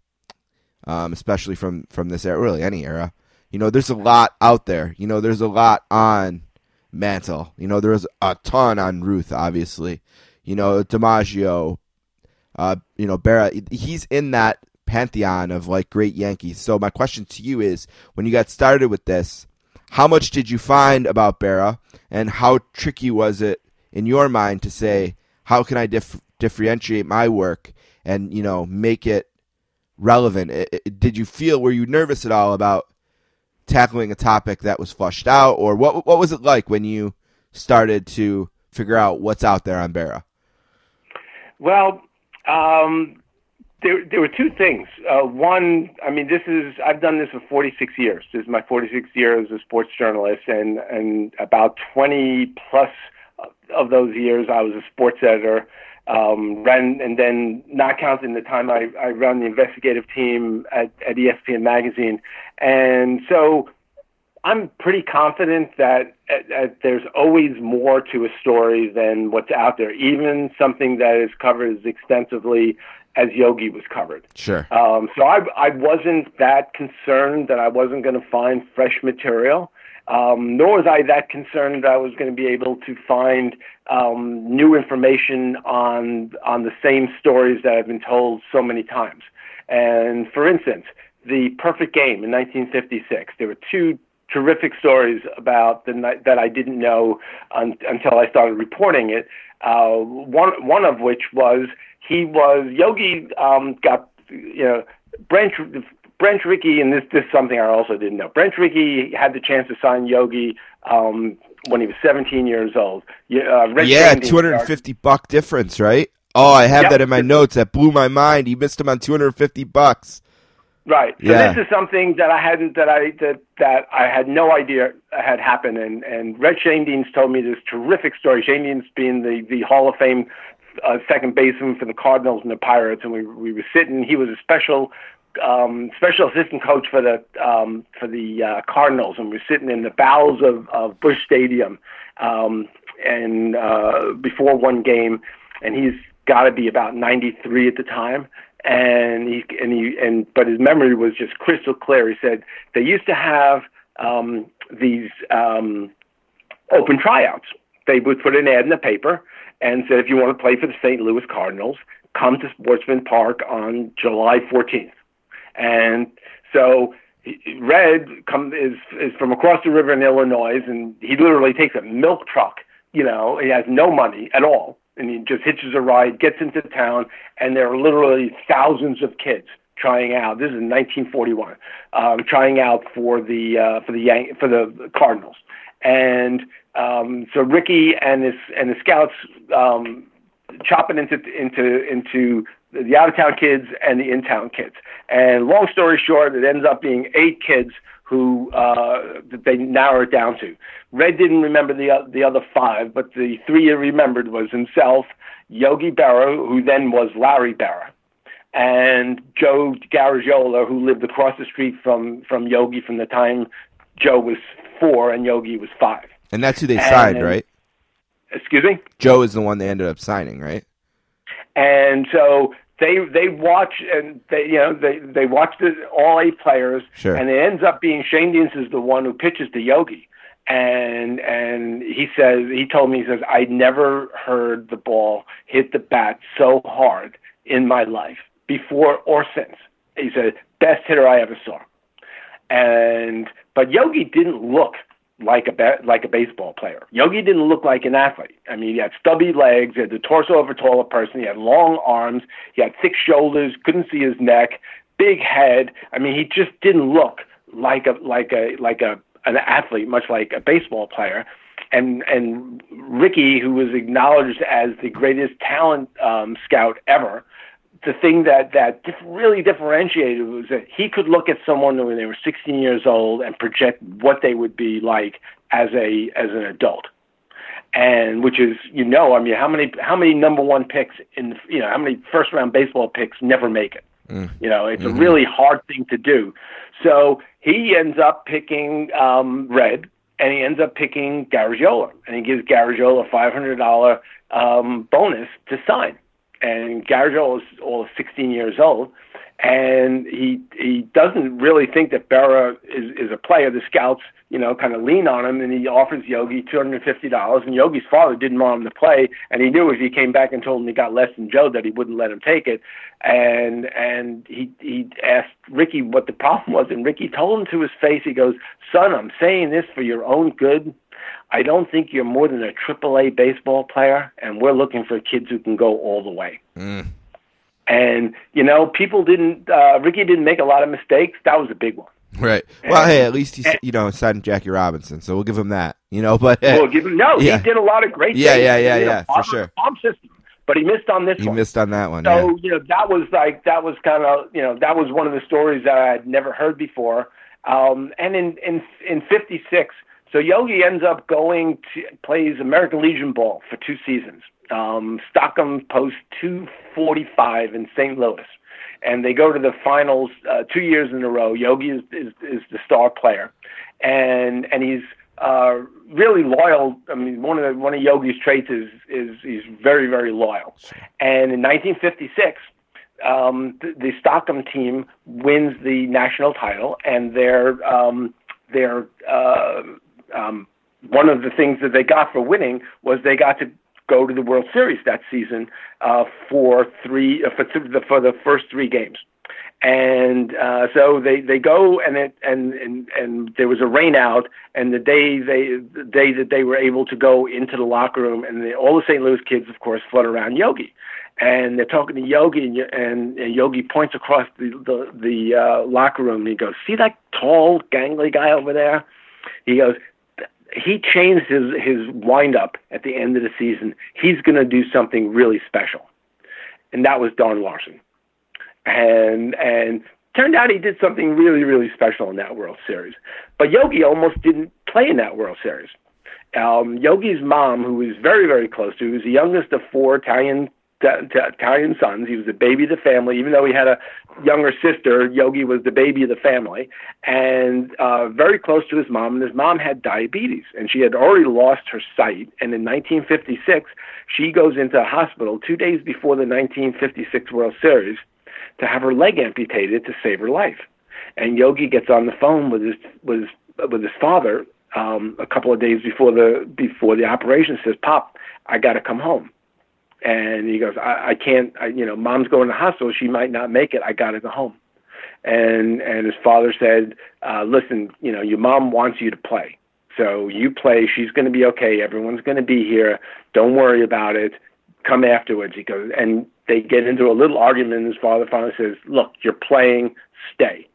um, especially from from this era, really any era. You know, there's a lot out there. You know, there's a lot on Mantle. You know, there's a ton on Ruth, obviously. You know, DiMaggio, uh, you know, Berra. He's in that pantheon of like great Yankees. So my question to you is, when you got started with this, how much did you find about Berra, and how tricky was it in your mind to say, how can I dif- differentiate my work and you know make it relevant? I- I- did you feel were you nervous at all about tackling a topic that was flushed out, or what? What was it like when you started to figure out what's out there on Berra? Well, um, there there were two things. Uh, one, I mean, this is I've done this for 46 years. This is my 46 year as a sports journalist, and and about 20 plus of those years I was a sports editor. Um, ran and then not counting the time I, I ran the investigative team at, at ESPN magazine, and so I'm pretty confident that there's always more to a story than what's out there, even something that is covered as extensively as Yogi was covered. Sure. Um, so I, I wasn't that concerned that I wasn't going to find fresh material, um, nor was I that concerned that I was going to be able to find um, new information on on the same stories that I've been told so many times. And for instance, the perfect game in 1956. There were two terrific stories about the night that I didn't know un- until I started reporting it. Uh, one one of which was he was Yogi um, got you know Branch Branch Rickey and this this is something I also didn't know. Branch Rickey had the chance to sign Yogi um, when he was 17 years old. Yeah, uh, Red yeah, Sandin two hundred and fifty buck difference, right? Oh, I have Yep. that in my notes. That blew my mind. He missed him on two hundred and fifty bucks. Right. So Yeah. this is something that I hadn't that I that that I had no idea had happened and and Red Schoendienst told me this terrific story. Schoendienst being the the Hall of Fame uh, second baseman for the Cardinals and the Pirates and we we were sitting he was a special um special assistant coach for the um for the uh, Cardinals and we were sitting in the bowels of of Busch Stadium um and uh before one game and he's got to be about 93 at the time and he and he and but his memory was just crystal clear. He said they used to have um, these um, open tryouts. They would put an ad in the paper and said if you want to play for the St. Louis Cardinals, come to Sportsman Park on July 14th. And so Red come is is from across the river in Illinois, and he literally takes a milk truck. You know, he has no money at all and he just hitches a ride, gets into town, and there are literally thousands of kids trying out. This is 1941, um, trying out for the uh, for the Yan- for the Cardinals, and um, so Rickey and his and the scouts um, chopping into into into the out of town kids and the in town kids. And long story short, it ends up being eight kids who uh, they narrow it down to. Red didn't remember the uh, the other five, but the three he remembered was himself, Yogi Berra, who then was Larry Berra, and Joe Garagiola, who lived across the street from from Yogi from the time Joe was four and Yogi was five. And that's who they And- signed, right? Excuse me. Joe is the one they ended up signing, right? and so they they watch and they you know they they watch the all eight players Sure. and it ends up being Schoendienst is the one who pitches to Yogi and and he says he told me he says I never heard the ball hit the bat so hard in my life before or since he said best hitter I ever saw and but Yogi didn't look like a ba- like a baseball player. Yogi didn't look like an athlete. I mean, he had stubby legs, he had the torso of a taller person, he had long arms, he had thick shoulders, couldn't see his neck, big head. I mean, he just didn't look like a like a like a an athlete, much like a baseball player. And and Rickey, who was acknowledged as the greatest talent um, scout ever, the thing that that really differentiated was that he could look at someone when they were 16 years old and project what they would be like as a as an adult. And which is you know i mean how many how many number one picks in you know how many first round baseball picks never make it? You know it's a really hard thing to do. So he ends up picking um red and he ends up picking Garagiola, and he gives Garagiola a five hundred dollar um, bonus to sign. And Garagiola is all 16 years old, and he he doesn't really think that Berra is is a player. The scouts, you know, kind of lean on him, and he offers Yogi two hundred and fifty dollars. And Yogi's father didn't want him to play, and he knew if he came back and told him he got less than Joe, that he wouldn't let him take it. And and he he asked Rickey what the problem was, and Rickey told him to his face. He goes, "Son, I'm saying this for your own good." I don't think you're more than a triple A baseball player, and we're looking for kids who can go all the way. And you know, people didn't. Uh, Rickey didn't make a lot of mistakes. That was a big one. Right. Well, hey, at least he's you know signed Jackie Robinson, so we'll give him that. You know, but Well, give him no. Yeah. He did a lot of great. Yeah, things. yeah, yeah, a yeah, for sure. Farm system, but he missed on this he one. missed on that one. So yeah. you know that was like that was kind of you know that was one of the stories that I had never heard before. Um, and in in in '56, so Yogi ends up going to plays American Legion ball for two seasons. Um, Stockham Post 245 in St. Louis, and they go to the finals uh, two years in a row. Yogi is, is is the star player, and and he's uh, really loyal. I mean, one of the, one of Yogi's traits is is he's very very loyal. And in 1956, um, the, the Stockham team wins the national title, and they're um, they're uh, um, one of the things that they got for winning was they got to go to the World Series that season uh, for three uh, for, th- the, for the first three games. And uh, so they, they go and it and, and and there was a rain out and the day they the day that they were able to go into the locker room and the, all the St. Louis kids of course flood around Yogi and they're talking to Yogi and, and, and Yogi points across the the, the uh, locker room and he goes see that tall gangly guy over there he goes he changed his his wind up at the end of the season. He's going to do something really special, and that was Don Larsen. And and turned out he did something really really special in that World Series. But Yogi almost didn't play in that World Series. Um, Yogi's mom, who was very very close to, who was the youngest of four Italian Italian sons. He was the baby of the family, even though he had a younger sister. Yogi was the baby of the family, and uh, very close to his mom. And his mom had diabetes, and she had already lost her sight. And in 1956, she goes into a hospital two days before the 1956 World Series to have her leg amputated to save her life. And Yogi gets on the phone with his with with his father um, a couple of days before the before the operation. Says, "Pop, I got to come home." And he goes, I, I can't, I, you know, mom's going to the hospital. She might not make it. I got to go home. And, and his father said, uh, listen, you know, your mom wants you to play. So you play. She's going to be okay. Everyone's going to be here. Don't worry about it. come afterwards. He goes, and they get into a little argument, and his father finally says, "Look, you're playing, stay."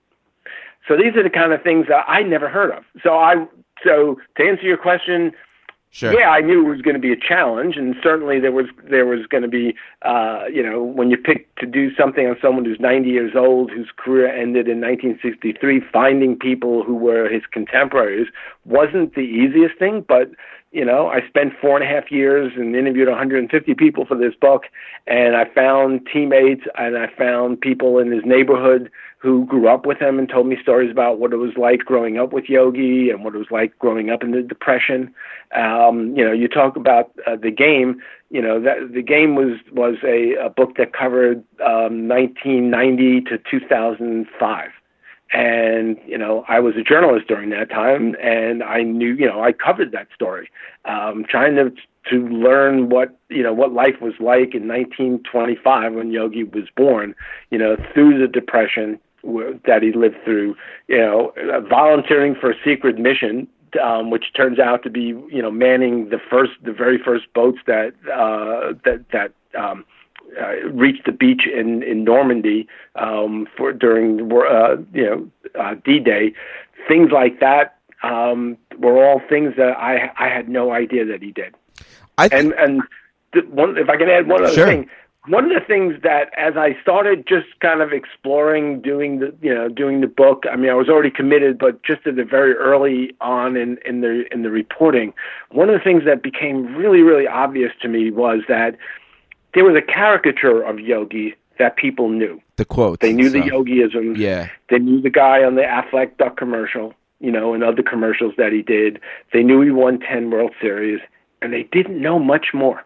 So these are the kind of things that I never heard of. So I, so to answer your question, Sure. yeah, I knew it was going to be a challenge, and certainly there was there was going to be, uh, you know, when you pick to do something on someone who's 90 years old, whose career ended in 1963, finding people who were his contemporaries wasn't the easiest thing. But you know, I spent four and a half years and interviewed 150 people for this book, and I found teammates and I found people in his neighborhood who grew up with him and told me stories about what it was like growing up with Yogi and what it was like growing up in the Depression. Um, you know, you talk about uh, the game. You know, that the game was was a, a book that covered um, 1990 to 2005 and you know I was a journalist during that time, and I knew you know I covered that story, um, trying to to learn what you know what life was like in 1925 when Yogi was born, you know through the depression that he lived through, you know uh, volunteering for a secret mission. Um, which turns out to be, you know, manning the first, the very first boats that uh, that that um, uh, reached the beach in in Normandy um, for during uh, you know uh, D-Day, things like that um, were all things that I I had no idea that he did. I think, And and the one, if I can add one other Sure. thing, one of the things that as I started just kind of exploring doing the you know doing the book, I mean I was already committed, but just at the very early on in in the in the reporting, one of the things that became really really obvious to me was that there was a caricature of Yogi that people knew. the quotes. They knew the stuff. Yogiisms. Yeah. They knew the guy on the Aflac Duck commercial, you know, and other commercials that he did. They knew he won 10 World Series, and they didn't know much more.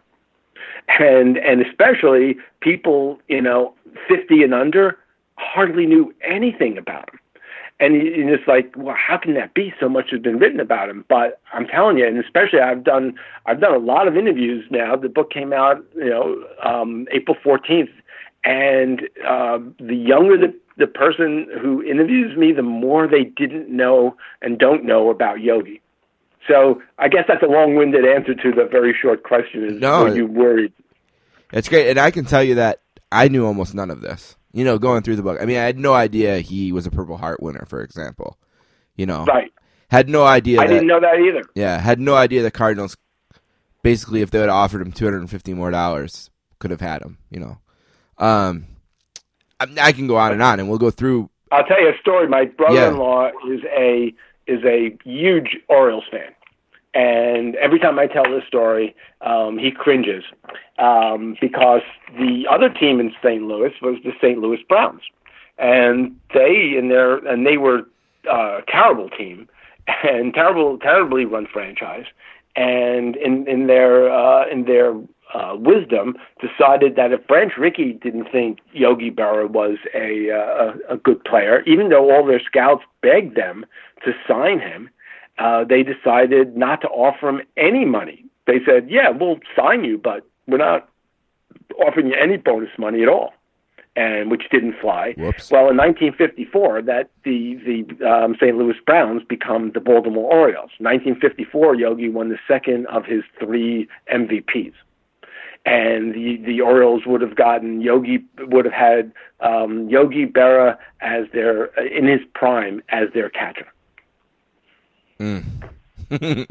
And and especially people, you know, 50 and under hardly knew anything about him. And you- and it's like, well, how can that be? So much has been written about him. But I'm telling you, and especially I've done I've done a lot of interviews now. The book came out, you know, um, April 14th, and uh, the younger the the person who interviews me, the more they didn't know and don't know about Yogi. So I guess that's a long-winded answer to the very short question: Is No, were you worried? It's great, and I can tell you that I knew almost none of this. You know, going through the book, I mean, I had no idea he was a Purple Heart winner, for example. You know, Right. had no idea. I that, didn't know that either. Yeah, had no idea the Cardinals. Basically, if they would have offered him two hundred and fifty more dollars, could have had him. You know, um, I, I can go on and on, and we'll go through. I'll tell you a story. My brother-in-law is a is a huge Orioles fan, and every time I tell this story, um, he cringes um, because the other team in St. Louis was the St. Louis Browns, and they in their and they were uh, a terrible team and terrible terribly run franchise, and in in their uh, in their uh, wisdom, decided that if Branch Rickey didn't think Yogi Berra was a, uh, a a good player, even though all their scouts begged them to sign him, uh, they decided not to offer him any money. They said, "Yeah, we'll sign you, but we're not offering you any bonus money at all." And which didn't fly. Whoops. Well, in 1954, that the the um, St. Louis Browns become the Baltimore Orioles. 1954, Yogi won the second of his three MVPs and the the Orioles would have gotten Yogi would have had um, Yogi Berra as their in his prime as their catcher. Mm.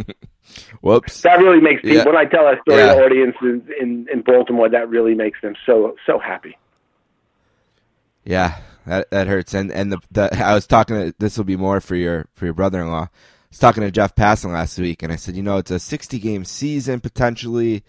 Whoops. That really makes people Yeah. when I tell that story Yeah. to audiences in in Baltimore. That really makes them so so happy. Yeah, that that hurts. And and the, the I was talking to this will be more for your for your brother in law. I was talking to Jeff Passan last week, and I said, you know, it's a sixty game season potentially.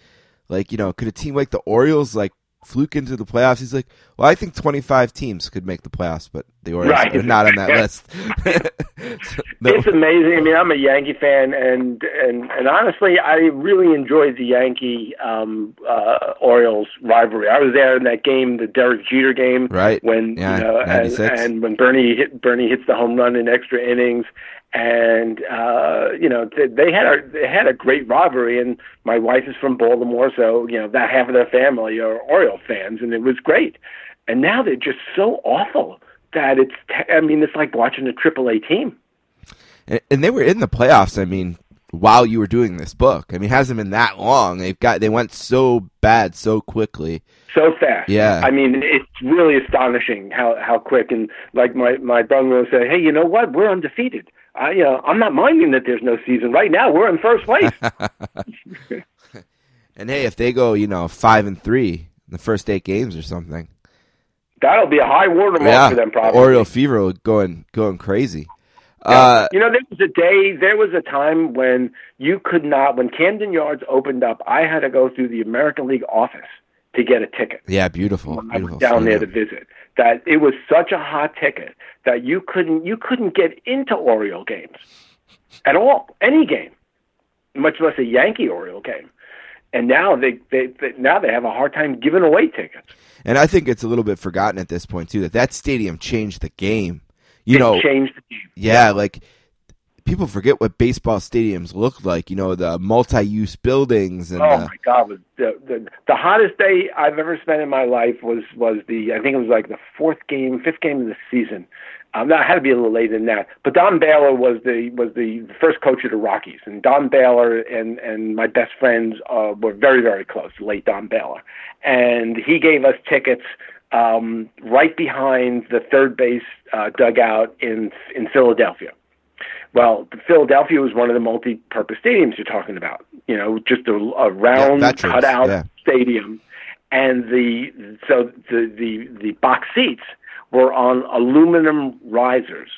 Like, you know, could a team like the Orioles like fluke into the playoffs? He's like, well, I think twenty five teams could make the playoffs, but the Orioles Right. are not on that list. So, no- It's amazing. I mean, I'm a Yankee fan, and and and honestly, I really enjoyed the Yankee um, uh, Orioles rivalry. I was there in that game, the Derek Jeter game, Right. When Yeah, you know, and, and when Bernie hit Bernie hits the home run in extra innings, and uh, you know they, had a they had a great rivalry. And my wife is from Baltimore, so you know that half of their family are Oriole fans, and it was great. And now they're just so awful that it's. I mean, it's like watching a Triple A team. and they were in the playoffs. I mean, while you were doing this book. I mean, it hasn't been that long. They've got they went so bad so quickly. So fast. Yeah. I mean, it's really astonishing how how quick. And like my my brother will say, hey, you know what? We're undefeated. I you know, I'm not minding that there's no season right now. We're in first place. And hey, if they go, you know, five and three in the first eight games or something, That'll be a high watermark yeah, for them, probably. Oriole fever going going crazy. Uh, you know, there was a day, there was a time when you could not, when Camden Yards opened up, I had to go through the American League office to get a ticket. yeah, beautiful. when I was down there to visit. That it was such a hot ticket that you couldn't you couldn't get into Oriole games at all, any game, much less a Yankee Oriole game. And now they, they, they now they have a hard time giving away tickets. And I think it's a little bit forgotten at this point too that that stadium changed the game. You it know, changed the game. yeah, like people forget what baseball stadiums look like. You know, the multi-use buildings and Oh the, my God! Was the, the the hottest day I've ever spent in my life was was the I think it was like the fourth game, fifth game of the season. Um, that had to be a little later than that. But Don Baylor was the was the first coach of the Rockies, and Don Baylor and and my best friends uh, were very very close. Late Don Baylor, and he gave us tickets um, right behind the third base uh, dugout in in Philadelphia. Well, Philadelphia was one of the multi-purpose stadiums you're talking about. You know, just a, a round veterans, cutout yeah. stadium, and the so the the the box seats were on aluminum risers,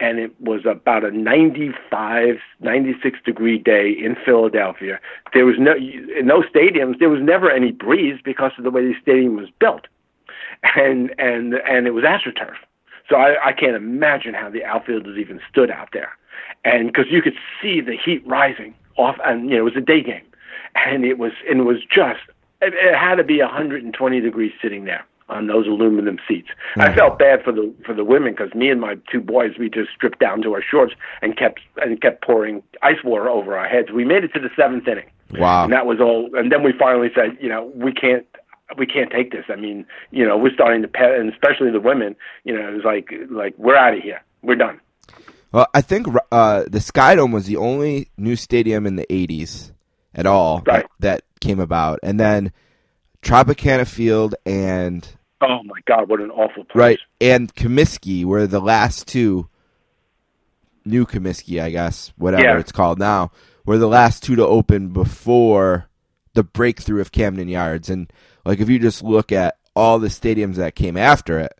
and it was about a 95, 96 degree day in Philadelphia. There was no in those stadiums there was never any breeze because of the way the stadium was built, and and and it was astroturf. So I, I can't imagine how the outfielders even stood out there, and because you could see the heat rising off, and you know it was a day game, and it was and it was just it, it had to be 120 degrees sitting there on those aluminum seats. I mm-hmm. felt bad for the for the women because me and my two boys we just stripped down to our shorts and kept and kept pouring ice water over our heads. We made it to the seventh inning. Wow. And that was all. And then we finally said, you know, we can't we can't take this. I mean, you know, we're starting to pet, and especially the women. You know, it was like like we're out of here. We're done. Well, I think uh, the Skydome was the only new stadium in the '80s at all Right. that, that came about, and then Tropicana Field and Oh my God, what an awful place. right and Comiskey were the last two. New Comiskey, I guess, whatever Yeah. it's called now, were the last two to open before the breakthrough of Camden Yards. And like, if you just look at all the stadiums that came after it,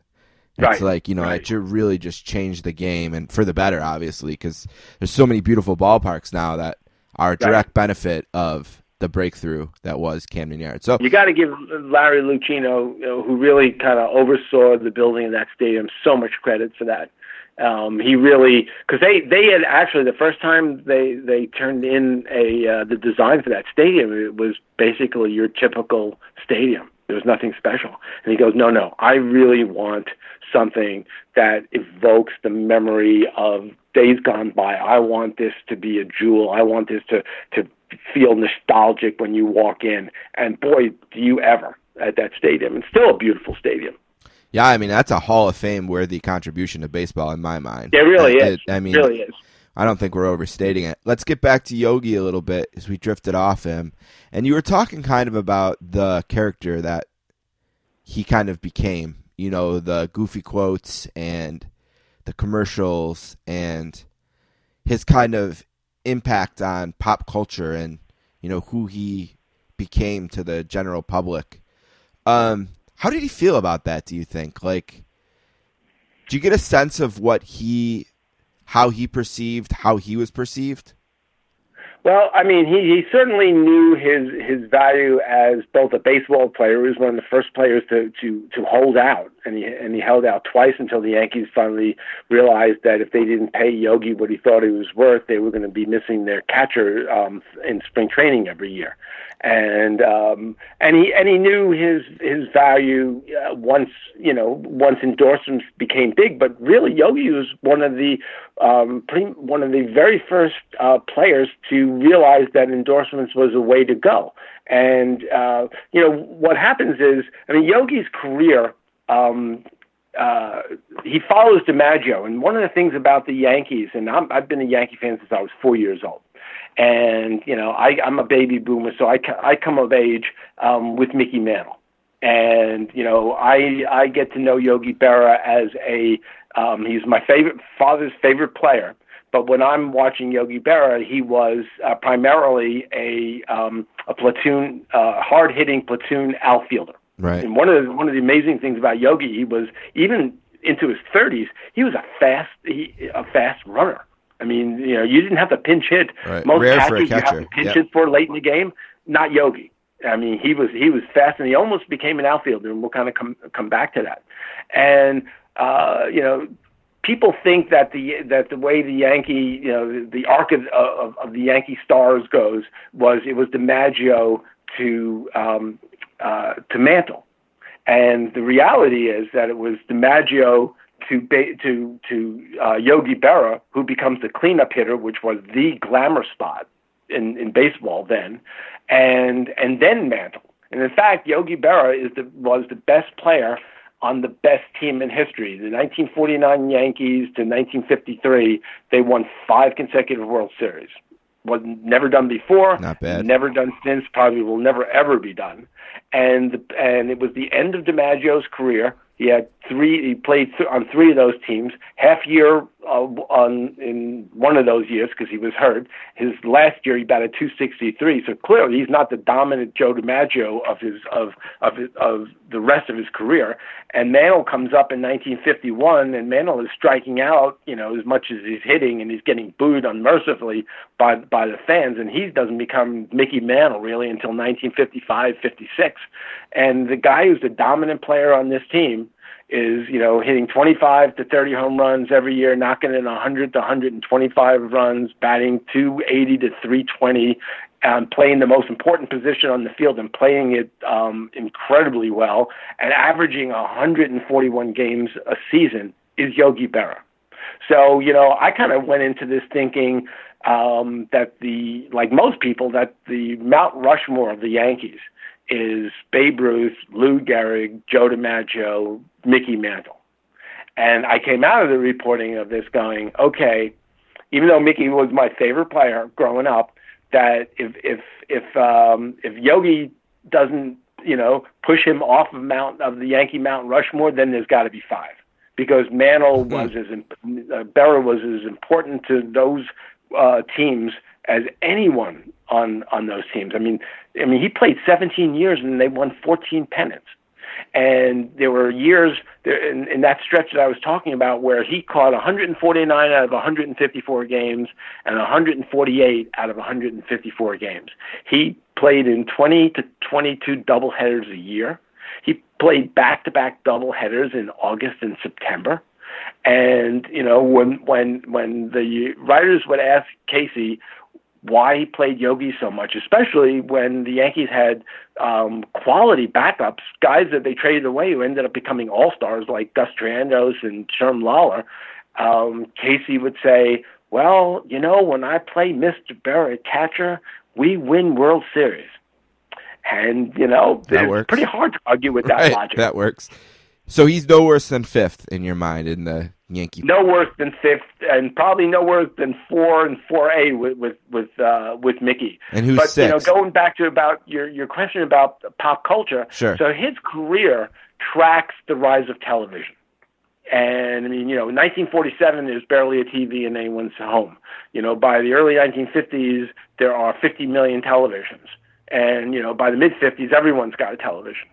it's like you know right. it really just changed the game and for the better, obviously, because there's so many beautiful ballparks now that are a direct benefit of the breakthrough that was Camden Yards. So You got to give Larry Lucchino, you know, who really kind of oversaw the building of that stadium, so much credit for that. Um, he really, because they they had actually the first time they they turned in a uh, the design for that stadium, it was basically your typical stadium. There was nothing special, and he goes, no, no, I really want something that evokes the memory of days gone by. I want this to be a jewel. I want this to to feel nostalgic when you walk in. And boy, do you ever at that stadium. It's still a beautiful stadium. Yeah, I mean that's a Hall of Fame worthy contribution to baseball in my mind. It really I, is. I mean, it really is. I don't think we're overstating it. Let's get back to Yogi a little bit as we drifted off him. And you were talking kind of about the character that he kind of became. You know, the goofy quotes and the commercials and his kind of impact on pop culture and, you know, who he became to the general public. Um, how did he feel about that, do you think? Like, do you get a sense of what he how he perceived how he was perceived Well, I mean, he, he certainly knew his his value as both a baseball player. He was one of the first players to to to hold out, and he and he held out twice until the Yankees finally realized that if they didn't pay Yogi what he thought he was worth, they were going to be missing their catcher um, in spring training every year. And um, and he and he knew his his value uh, once you know once endorsements became big. But really, Yogi was one of the um, pretty, one of the very first uh, players to realize that endorsements was a way to go. And uh, you know what happens is, I mean, Yogi's career. Um, uh, he follows DiMaggio, and one of the things about the Yankees, and I'm, I've been a Yankee fan since I was four years old, And you know, I, I'm a baby boomer, so I, I come of age um, with Mickey Mantle, and you know, I I get to know Yogi Berra as a um, he's my favorite father's favorite player. But when I'm watching Yogi Berra, he was uh, primarily a um, a platoon, uh, hard hitting platoon outfielder. Right. And one of the, one of the amazing things about Yogi, he was even into his 30s, he was a fast he, a fast runner. I mean, you know, you didn't have to pinch hit. Right. Most Rare catchers a you have to pinch Yep. hit for late in the game. Not Yogi. I mean, he was he was fast, and he almost became an outfielder, and we'll kind of come come back to that. And uh, you know, people think that the that the way the Yankee, you know, the arc of, of, of the Yankee stars goes was it was DiMaggio to um, uh, to Mantle, and the reality is that it was DiMaggio to ba- to to uh, Yogi Berra, who becomes the cleanup hitter, which was the glamour spot in, in baseball then, and and then Mantle. And in fact, Yogi Berra is the was the best player on the best team in history. The 1949 Yankees to 1953, they won five consecutive World Series. Was never done before. Not bad. Never done since. Probably will never ever be done. And and it was the end of DiMaggio's career. He had three. He played th- on three of those teams. Half year uh, on in one of those years because he was hurt. His last year he batted 263. So clearly he's not the dominant Joe DiMaggio of his of of his, of the rest of his career. And Mantle comes up in 1951, and Mantle is striking out, you know, as much as he's hitting, and he's getting booed unmercifully by by the fans. And he doesn't become Mickey Mantle really until 1955, 56. And the guy who's the dominant player on this team is you know hitting 25 to 30 home runs every year, knocking in 100 to 125 runs, batting 280 to 320, um, playing the most important position on the field and playing it um, incredibly well, and averaging 141 games a season is Yogi Berra. So you know, I kind of went into this thinking um, that the like most people that the Mount Rushmore of the Yankees is Babe Ruth, Lou Gehrig, Joe DiMaggio, Mickey Mantle. And I came out of the reporting of this going, okay, even though Mickey was my favorite player growing up, that if if if um, if Yogi doesn't you know push him off of Mount of the Yankee Mount Rushmore, then there's got to be five because Mantle was as uh, Berra was as important to those uh, teams as anyone on on those teams. I mean, I mean he played 17 years and they won 14 pennants. And there were years there, in, in that stretch that I was talking about where he caught 149 out of 154 games and 148 out of 154 games. He played in 20 to 22 doubleheaders a year. He played back-to-back doubleheaders in August and September. And you know when when when the writers would ask Casey why he played Yogi so much, especially when the Yankees had um, quality backups, guys that they traded away who ended up becoming all stars like Gus Triandos and Sherm Lollar. Um, Casey would say, "Well, you know, when I play Mr. Barrett catcher, we win World Series." And you know, That it's works. pretty hard to argue with that Right, logic. that works. So he's no worse than fifth in your mind in the Yankee. no worse than fifth, and probably no worse than four and four A with with with uh, with Mickey. And who's but you know, going back to about your your question about pop culture. Sure. So his career tracks the rise of television. And I mean, you know, 1947 there's barely a TV in anyone's home. You know, by the early 1950s there are 50 million televisions, and you know, by the mid 50s everyone's got a television.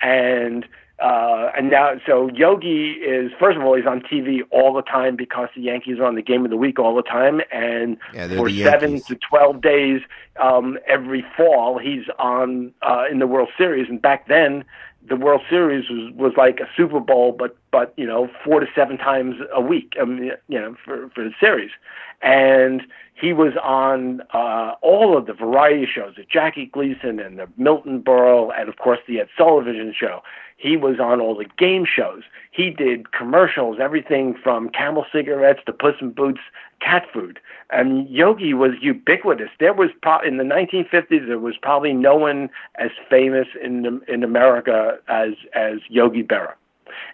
And uh, and now, so Yogi is first of all he's on TV all the time because the Yankees are on the game of the week all the time, and Yeah, for seven to twelve days um, every fall he's on uh, in the World Series. And back then, the World Series was was like a Super Bowl, but but you know four to seven times a week. Mean, you know for for the series, and he was on uh, all of the variety shows, the Jackie Gleason and the Milton Berle, and of course the Ed Sullivan Show. He was on all the game shows. He did commercials, everything from Camel cigarettes to Puss in Boots cat food. And Yogi was ubiquitous. There was pro- in the 1950s there was probably no one as famous in the, in America as as Yogi Berra.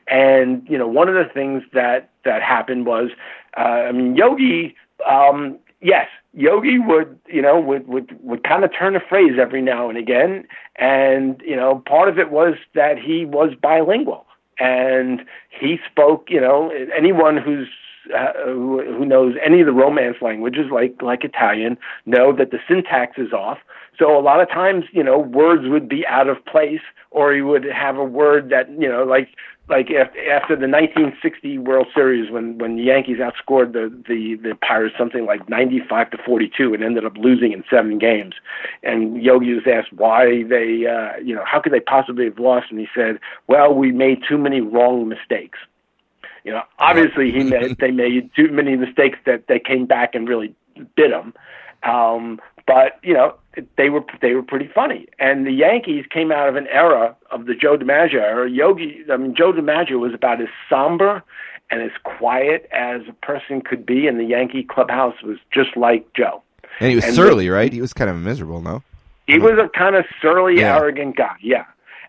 And you know, one of the things that that happened was, uh, I mean, Yogi um, yes, Yogi would, you know, would would would kind of turn a phrase every now and again, and you know, part of it was that he was bilingual and he spoke. You know, anyone who's uh, who, who knows any of the Romance languages, like like Italian, know that the syntax is off. So a lot of times, you know, words would be out of place, or he would have a word that, you know, like like after the 1960 World Series when when the Yankees outscored the the the Pirates something like 95 to 42 and ended up losing in seven games, and Yogi was asked why they uh, you know how could they possibly have lost, and he said, well, we made too many wrong mistakes. You know, obviously he made they made too many mistakes that they came back and really bit him. Um, but you know they were they were pretty funny. And the Yankees came out of an era of the Joe DiMaggio era. Yogi, I mean Joe DiMaggio was about as somber and as quiet as a person could be, and the Yankee clubhouse was just like Joe. And he was and surly, the, right? He was kind of miserable, no? He was a kind of surly, yeah. arrogant guy. Yeah.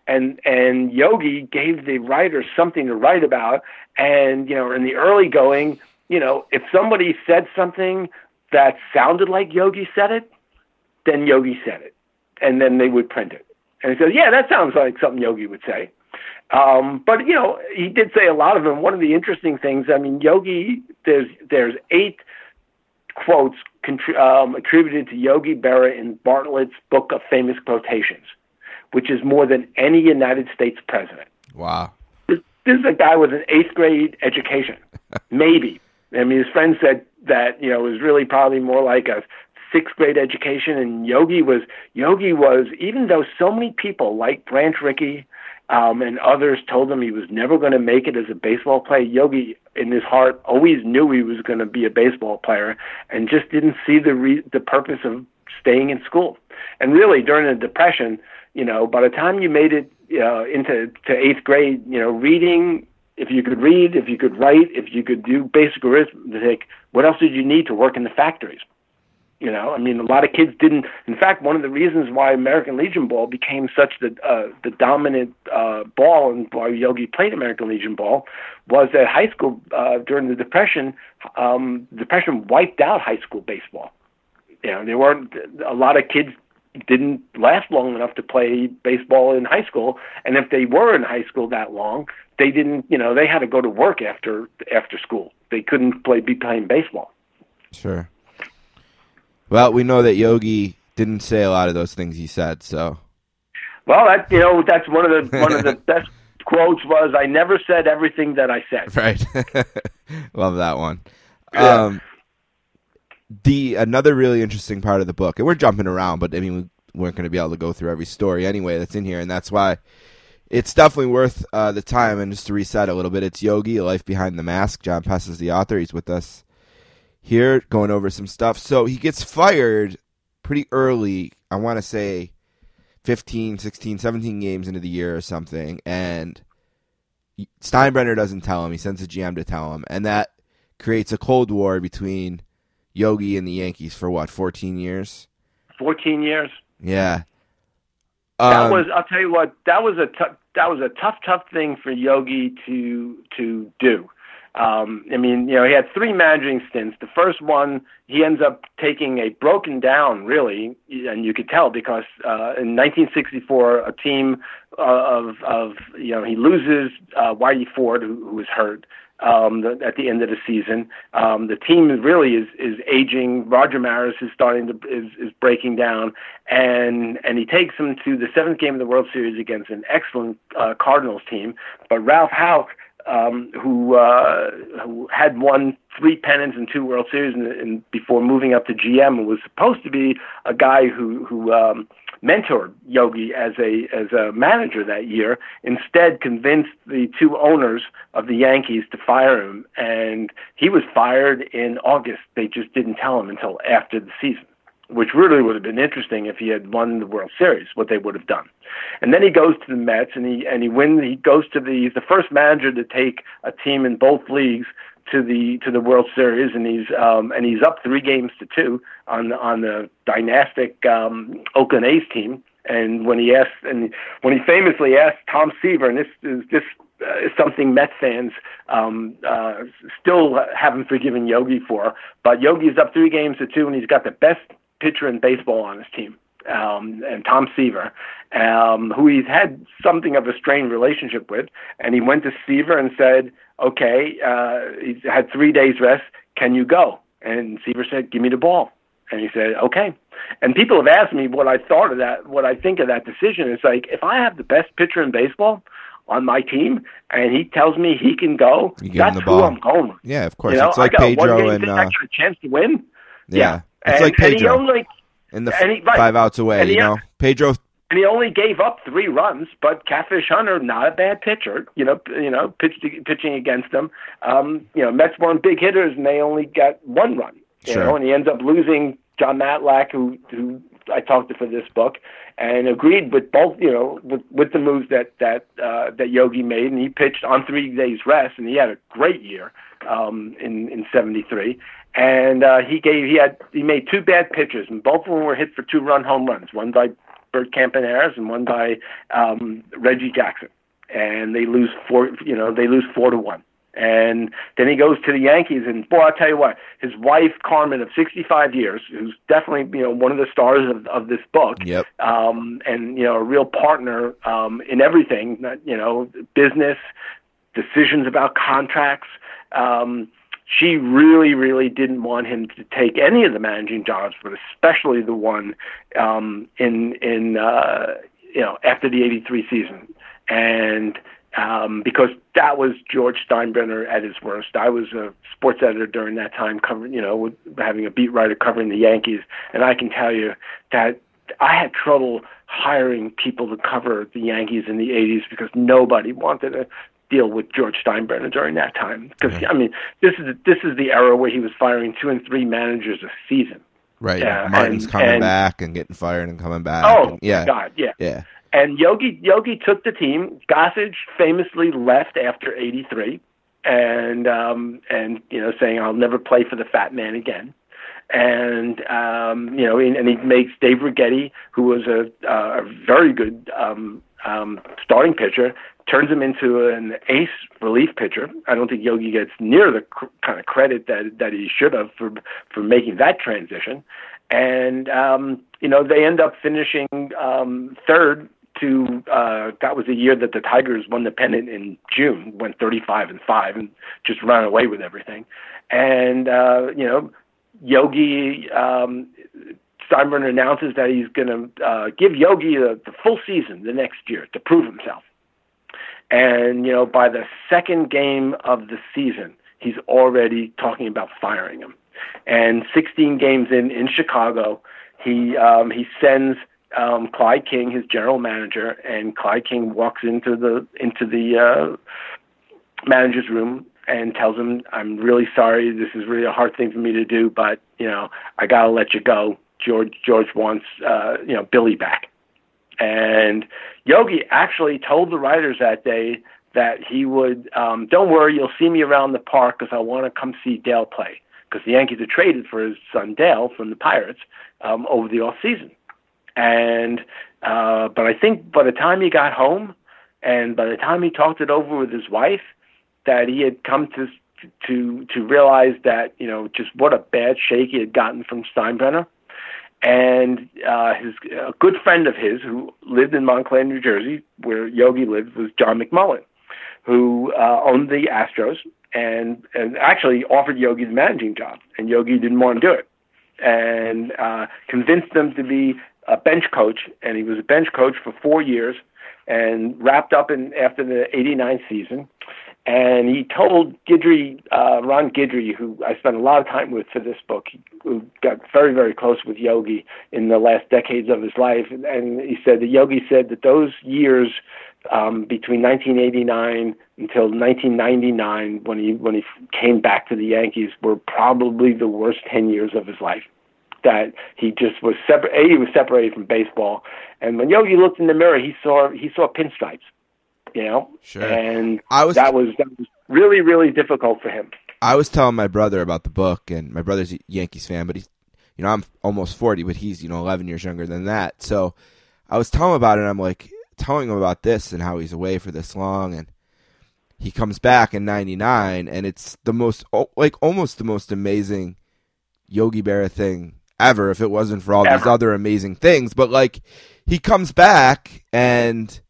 And and Yogi gave the writers something to write about. And you know, in the early going, you know, if somebody said something that sounded like Yogi said it, then Yogi said it, and then they would print it. And he said, "Yeah, that sounds like something Yogi would say." Um, but you know, he did say a lot of them. One of the interesting things, I mean, Yogi, there's there's eight quotes contri- um, attributed to Yogi Berra in Bartlett's book of famous quotations, which is more than any United States president. Wow. This, this is a guy with an eighth grade education, maybe. I mean, his friend said that you know it was really probably more like a sixth grade education, and Yogi was Yogi was even though so many people like Branch Rickey um, and others told him he was never going to make it as a baseball player. Yogi, in his heart, always knew he was going to be a baseball player, and just didn't see the re- the purpose of staying in school. And really, during the depression, you know, by the time you made it uh, into to eighth grade, you know, reading. If you could read, if you could write, if you could do basic arithmetic, what else did you need to work in the factories? You know, I mean, a lot of kids didn't. In fact, one of the reasons why American Legion ball became such the uh, the dominant uh, ball and why Yogi played American Legion ball was that high school uh, during the Depression, um, Depression wiped out high school baseball. You know, there weren't a lot of kids didn't last long enough to play baseball in high school, and if they were in high school that long, they didn't. You know, they had to go to work after after school. They couldn't play be playing baseball. Sure. Well, we know that Yogi didn't say a lot of those things he said, so. Well, that you know that's one of the one of the best quotes was I never said everything that I said. Right. Love that one. Yeah. Um, the another really interesting part of the book, and we're jumping around, but I mean we weren't going to be able to go through every story anyway that's in here, and that's why it's definitely worth uh, the time. And just to reset a little bit, it's Yogi, Life Behind the Mask. Jon Pessah is the author. He's with us here going over some stuff. So he gets fired pretty early. I want to say 15, 16, 17 games into the year or something. And Steinbrenner doesn't tell him. He sends a GM to tell him. And that creates a Cold War between Yogi and the Yankees for what, 14 years? 14 years. Yeah. Um, that was I'll tell you what, that was a t- that was a tough tough thing for Yogi to to do. Um, I mean, you know, he had three managing stints. The first one, he ends up taking a broken down, really, and you could tell because uh, in 1964, a team uh, of, of, you know, he loses uh, Whitey Ford, who, who was hurt. Um, the, at the end of the season, um, the team really is is aging. Roger Maris is starting to is, is breaking down, and and he takes them to the seventh game of the World Series against an excellent uh, Cardinals team. But Ralph Houk um, who uh, who had won three pennants and two World Series and, and before moving up to GM and was supposed to be a guy who who um, mentored Yogi as a as a manager that year. Instead, convinced the two owners of the Yankees to fire him, and he was fired in August. They just didn't tell him until after the season which really would have been interesting if he had won the World Series, what they would have done. And then he goes to the Mets and he and he wins. He goes to the he's the first manager to take a team in both leagues to the to the World Series, and he's um, and he's up three games to two on on the dynastic um, Oakland A's team. And when he asked, and when he famously asked Tom Seaver, and this is this uh, is something Mets fans um, uh, still haven't forgiven Yogi for. But Yogi's up three games to two, and he's got the best pitcher in baseball on his team. Um, and Tom Seaver, um, who he's had something of a strained relationship with, and he went to Seaver and said, "Okay, uh, he's had three days rest. Can you go?" And Seaver said, "Give me the ball." And he said, "Okay." And people have asked me what I thought of that, what I think of that decision. It's like if I have the best pitcher in baseball on my team, and he tells me he can go, You give him that's the who. I'm going with. Yeah, of course. You know, it's like I got Pedro and uh, extra chance to win. yeah, it's and, like and he Pedro only in the and he- right. five outs away. And You he- know, Pedro. and he only gave up three runs, but Catfish Hunter, not a bad pitcher. You know, you know, pitched, pitching against them. Um, you know, Mets weren't big hitters, and they only got one run. You Sure. know, and he ends up losing Jon Matlack, who who I talked to for this book, and agreed with both. You know, with with the moves that that uh, that Yogi made, and he pitched on three days rest, and he had a great year um, in in '73. And uh, he gave he had he made two bad pitches, and both of them were hit for two run home runs. One by Bert Campaneris and one by um, Reggie Jackson, and they lose four. You know, they lose four to one. And then he goes to the Yankees, and boy, I'll tell you what, his wife Carmen of 65 years, who's definitely you know one of the stars of, of this book, Yep. um, and you know a real partner um, in everything, you know, business, decisions about contracts. Um, she really, really didn't want him to take any of the managing jobs, but especially the one um, in in uh, you know after the '83 season, and um, because that was George Steinbrenner at his worst. I was a sports editor during that time, covering you know having a beat writer covering the Yankees, and I can tell you that I had trouble hiring people to cover the Yankees in the '80s because nobody wanted to deal with George Steinbrenner during that time. Because I mean, this is this is the era where he was firing two and three managers a season. Right. Yeah, Martin's and- coming and- back and getting fired and coming back. Oh and- yeah. God, yeah. Yeah. And Yogi Yogi took the team. Gossage famously left after '83, and um, and you know saying I'll never play for the Fat Man again. And um, you know, and, he makes Dave Righetti, who was a, a very good um, um, starting pitcher, turns him into an ace relief pitcher. I don't think Yogi gets near the cr- kind of credit that that he should have for for making that transition. And um, you know, they end up finishing um, third to uh, that was the year that the Tigers won the pennant in June, went 35 and five, and just ran away with everything. And uh, you know, Yogi um, Steinbrenner announces that he's going to uh, give Yogi the, the full season the next year to prove himself. And you know, by the second game of the season, he's already talking about firing him. And 16 games in in Chicago, he um, he sends um, Clyde King, his general manager, and Clyde King walks into the into the uh, manager's room and tells him, "I'm really sorry. This is really a hard thing for me to do, but you know, I gotta let you go. George George wants uh, you know Billy back." And Yogi actually told the writers that day that he would, um, "Don't worry, you'll see me around the park because I want to come see Dale play." Because the Yankees had traded for his son Dale from the Pirates um, over the off season, and uh, but I think by the time he got home, and by the time he talked it over with his wife, that he had come to to to realize that you know just what a bad shake he had gotten from Steinbrenner, and uh, his a good friend of his who lived in Montclair, New Jersey, where Yogi lived, was John McMullen, who uh, owned the Astros and and actually offered Yogi the managing job, and Yogi didn't want to do it, and uh, convinced them to be a bench coach, and he was a bench coach for four years, and wrapped up in after the '89 season. And he told Guidry, uh, Ron Guidry, who I spent a lot of time with for this book, who got very, very close with Yogi in the last decades of his life. And he said that Yogi said that those years um, between 1989 until 1999, when he when he came back to the Yankees, were probably the worst 10 years of his life. That he just was separate. He was separated from baseball, and when Yogi looked in the mirror, he saw he saw pinstripes you know. Sure. And I was- that was that was really really difficult for him. I was telling my brother about the book, and my brother's a Yankees fan, but he's, you know, I'm almost 40, but he's, you know, 11 years younger than that. So I was telling him about it, and I'm like, telling him about this and how he's away for this long. And he comes back in 99 and it's the most like almost the most amazing Yogi Berra thing ever if it wasn't for all Ever. these other amazing things but like he comes back and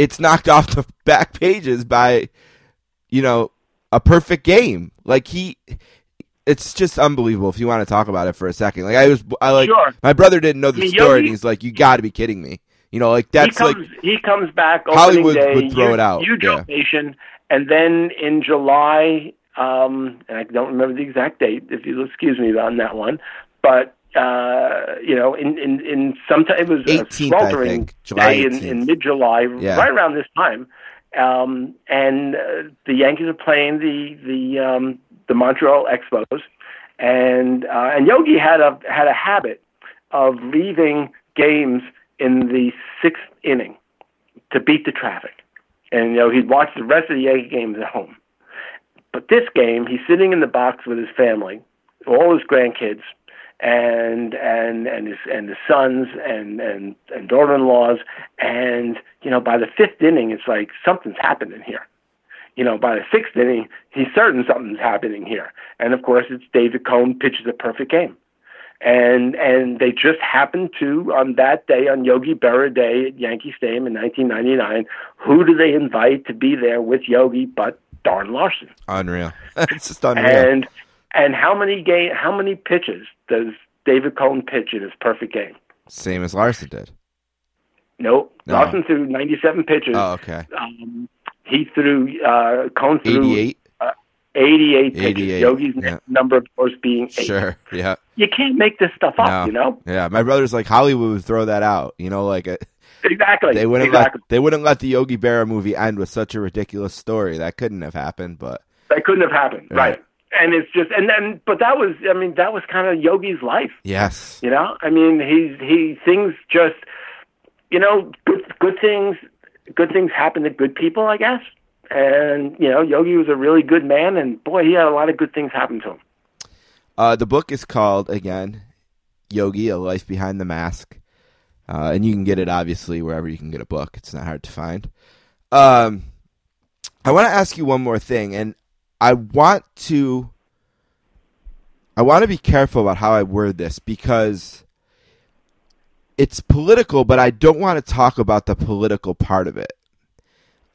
it's knocked off the back pages by you know a perfect game like he it's just unbelievable if you want to talk about it for a second like I was I like Sure. my brother didn't know the I mean, story and he's like you got to be kidding me you know like that's he like comes he comes back Hollywood day, would throw it out, huge yeah. ovation, and then in July, um, and I don't remember the exact date. If you'll excuse me on that one, but uh, you know, in in in sometime it was 18th, I a sweltering day in, 18th. in mid July, Yeah. right around this time, um, and uh, the Yankees are playing the the um, the Montreal Expos, and uh, and Yogi had a had a habit of leaving games in the sixth inning to beat the traffic. And you know, he'd watch the rest of the Yankee games at home. But this game, he's sitting in the box with his family, all his grandkids, and and and his and his sons and and and daughter-in-laws, and you know, by the fifth inning, it's like something's happening here. You know, by the sixth inning, he's certain something's happening here. And of course, it's David Cone pitches a perfect game and and they just happened to on that day on Yogi Berra Day at Yankee Stadium in 1999. Who do they invite to be there with Yogi but Don Larsen? unreal it's just unreal And and how many game how many pitches does David Cone pitch in his perfect game? same as Larsen did Nope. No. Larsen threw 97 pitches. oh okay Um, he threw uh, Cone threw 88 88 pitches. 88, Yogi's yeah. number of course being eight. sure yeah You can't make this stuff up, No. you know. yeah my brother's like Hollywood would throw that out you know like uh, Exactly. they wouldn't exactly. let they wouldn't let the Yogi Berra movie end with such a ridiculous story that couldn't have happened but That couldn't have happened, Right. right? And it's just, and then, but that was, I mean, that was kind of Yogi's life, yes you know. I mean, he's he things just, you know, good good things, good things happen to good people, I guess. And you know, Yogi was a really good man, and boy, he had a lot of good things happen to him. Uh, the book is called again Yogi: A Life Behind the Mask, uh, and you can get it obviously wherever you can get a book. It's not hard to find. Um, I want to ask you one more thing, and I want to I want to be careful about how I word this because it's political, but I don't want to talk about the political part of it.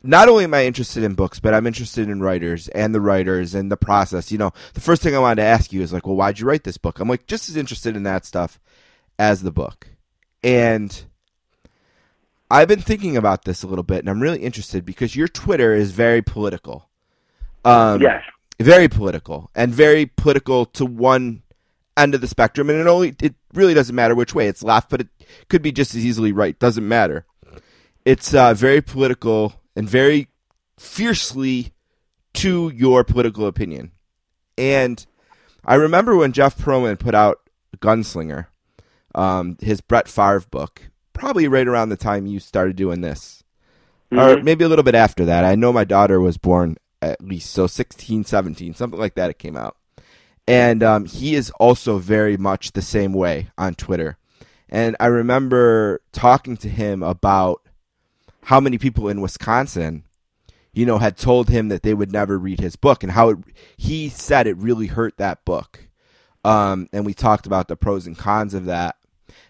Not only am I interested in books, but I'm interested in writers and the writers and the process. You know, the first thing I wanted to ask you is like, well, why'd you write this book? I'm like just as interested in that stuff as the book. And I've been thinking about this a little bit and I'm really interested because your Twitter is very political. Um, yes, very political and very political to one end of the spectrum. And it only it really doesn't matter which way it's left but it could be just as easily right. Doesn't matter. It's uh, very political and very fiercely to your political opinion. And i remember when jeff pearlman put out gunslinger um, his brett Favre book probably right around the time you started doing this. Or maybe a little bit after that. I know my daughter was born at least so 16, 17, something like that. It came out, and um, he is also very much the same way on Twitter. And I remember talking to him about how many people in Wisconsin, you know, had told him that they would never read his book, and how it, he said it really hurt that book. Um, and we talked about the pros and cons of that.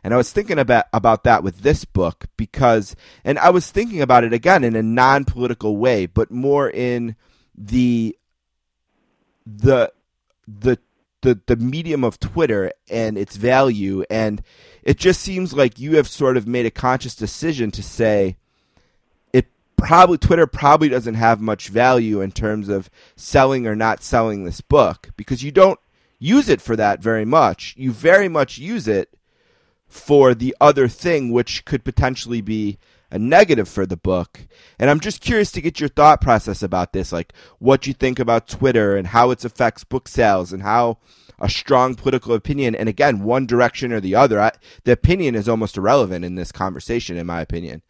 And I was thinking about about that with this book because, and I was thinking about it again in a non political way, but more in the the the the the medium of Twitter and its value, and it just seems like you have sort of made a conscious decision to say it probably Twitter probably doesn't have much value in terms of selling or not selling this book because you don't use it for that very much. You very much use it for the other thing, which could potentially be a negative for the book. And I'm just curious to get your thought process about this, like what you think about Twitter and how it affects book sales and how a strong political opinion, and again, one direction or the other, I, the opinion is almost irrelevant in this conversation, in my opinion.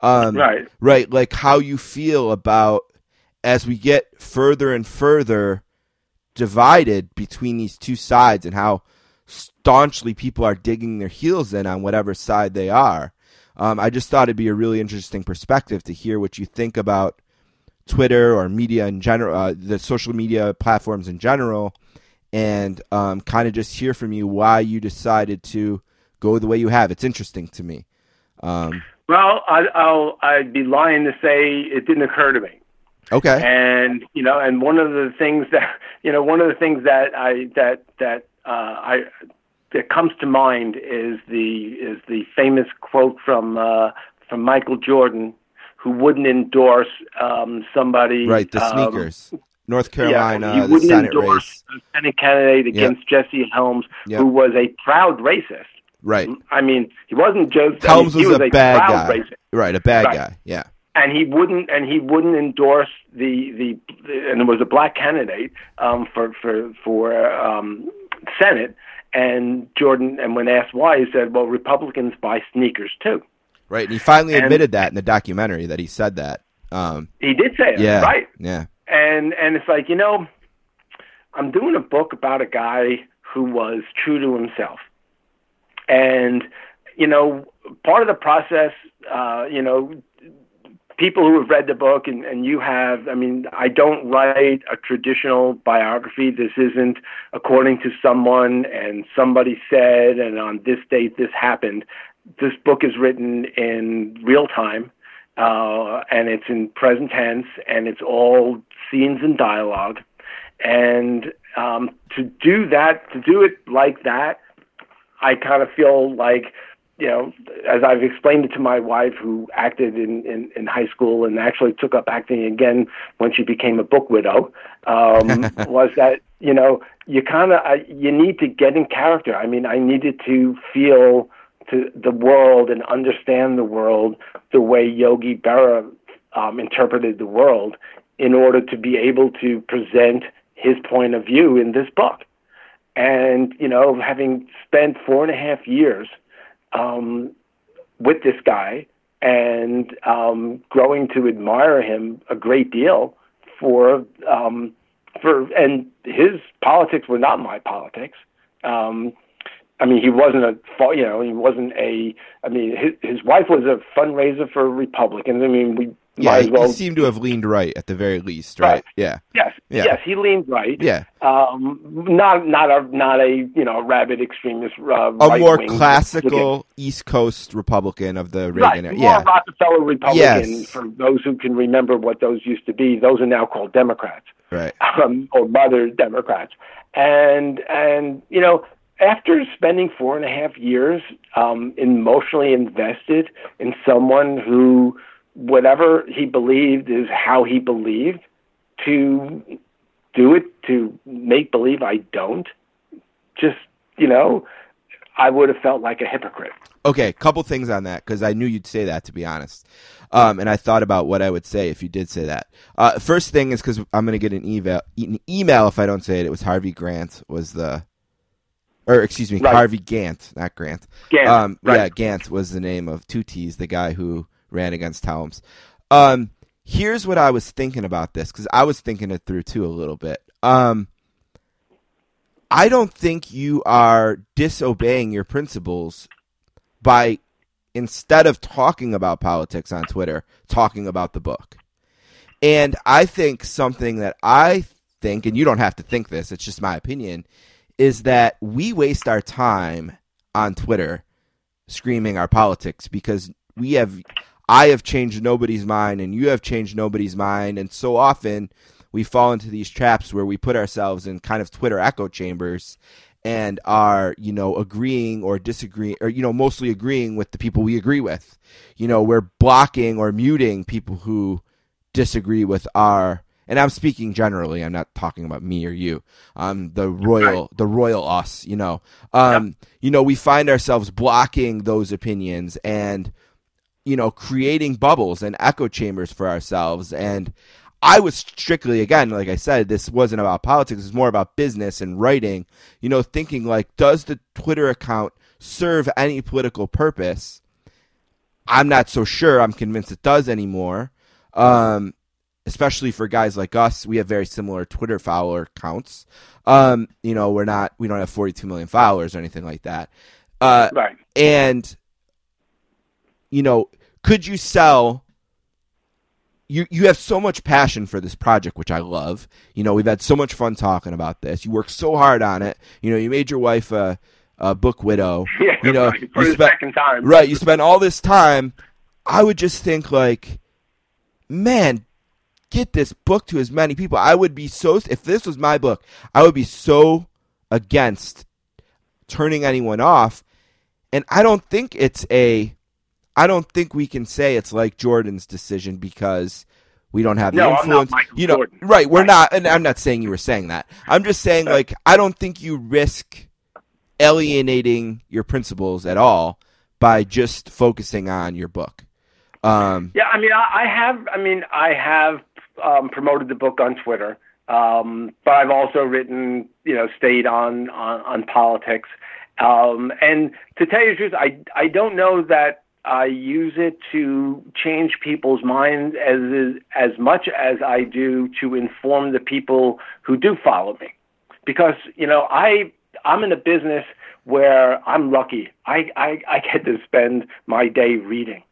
Um, Right. Right. Like how you feel about as we get further and further divided between these two sides and how staunchly people are digging their heels in on whatever side they are. Um, I just thought it'd be a really interesting perspective to hear what you think about Twitter or media in general, uh, the social media platforms in general, and um, kind of just hear from you why you decided to go the way you have. It's interesting to me. Um, Well, I, I'll I'd be lying to say it didn't occur to me. okay. And you know, and one of the things that you know, one of the things that I that that uh, I that comes to mind is the is the famous quote from uh, from Michael Jordan, who wouldn't endorse um, somebody right. The um, sneakers. North yeah, Carolina, he the wouldn't Senate endorse race. a Senate candidate against Jesse Helms, Yep. who was a proud racist. Right. I mean, he wasn't just Helms I mean, was, he was a bad proud guy. racist Right. A bad Right. guy. Yeah. and he wouldn't and he wouldn't endorse the the, the and it was a black candidate um for for for um senate and jordan and when asked why he said well republicans buy sneakers too Right. And he finally And- admitted that in the documentary that he said that. Um, he did say it yeah. right Yeah. and and it's like you know i'm doing a book about a guy who was true to himself and you know part of the process uh you know people who have read the book and, and you have i mean i don't write a traditional biography. This isn't according to someone and somebody said and on this date this happened. This book is written in real time uh, and it's in present tense and it's all scenes and dialogue. And um, to do that to do it like that i kind of feel like you know, as I've explained it to my wife, who acted in, in, in high school and actually took up acting again when she became a book widow, um, was that you know you kind of you need to get in character. I mean, I needed to feel to the world and understand the world the way Yogi Berra um, interpreted the world in order to be able to present his point of view in this book. And you know, having spent four and a half years um, with this guy and um, growing to admire him a great deal for um, for and his politics were not my politics. Um, I mean, he wasn't a you know he wasn't a. I mean, his his wife was a fundraiser for Republicans. I mean, we Yeah. He, well. he seemed to have leaned right at the very least. Right. Right. Yeah. yes, Yeah. yes, he leaned right. Yeah. Um, not not a not a you know rabid extremist. Uh, A more classical East Coast Republican of the Reagan Right, era. more Yeah. Rockefeller Republican. Yes. For those who can remember what those used to be, those are now called Democrats Right. um, or mother Democrats. And and you know, after spending four and a half years um, emotionally invested in someone who, whatever he believed is how he believed, to do it to make believe I don't, just you know, I would have felt like a hypocrite. Okay, couple things on that because I knew you'd say that to be honest, um, and I thought about what I would say if you did say that. Uh, first thing is because I'm going to get an email, an email if I don't say it. It was Harvey Grant was the, or excuse me, Right. Harvey Gant, not Grant. Gant, um, right. yeah, Gant was the name of two T's, the guy who ran against Helms. Um, here's what I was thinking about this because I was thinking it through too a little bit. Um, I don't think you are disobeying your principles by instead of talking about politics on Twitter, talking about the book. And I think something that I think, and you don't have to think this, it's just my opinion, is that we waste our time on Twitter screaming our politics because we have I have changed nobody's mind and you have changed nobody's mind and so often we fall into these traps where we put ourselves in kind of Twitter echo chambers and are, you know, agreeing or disagreeing or you know, mostly agreeing with the people we agree with. You know, we're blocking or muting people who disagree with our and I'm speaking generally. I'm not talking about me or you. Um, the royal, the royal us. You know, um, you know, we find ourselves blocking those opinions and you know creating bubbles and echo chambers for ourselves. And I was strictly again, like I said, this wasn't about politics. It's more about business and writing. You know, thinking like, does the Twitter account serve any political purpose? I'm not so sure. I'm convinced it does anymore. Um, especially for guys like us, we have very similar Twitter follower counts. Um, you know, we're not, we don't have 42 million followers or anything like that. Uh, Right. and, you know, could you sell you you have so much passion for this project, which I love. You know, we've had so much fun talking about this. You worked so hard on it. You know, you made your wife a, a book widow. Yeah, you know, right, you spent, second time. right. You spent all this time. I would just think like, man, get this book to as many people. I would be so if this was my book, I would be so against turning anyone off. And I don't think it's a I don't think we can say it's like Jordan's decision because we don't have the No, not influence. You know, Jordan. right? We're Right. not, and I'm not saying you were saying that. I'm just saying like I don't think you risk alienating your principles at all by just focusing on your book. Um, Yeah, I mean, I, I have. I mean, I have um, promoted the book on Twitter, um, but I've also written, you know, stayed on on, on politics. Um, and to tell you the truth, I I don't know that I use it to change people's minds as as much as I do to inform the people who do follow me, because you know I I'm in a business where I'm lucky. I I, I get to spend my day reading.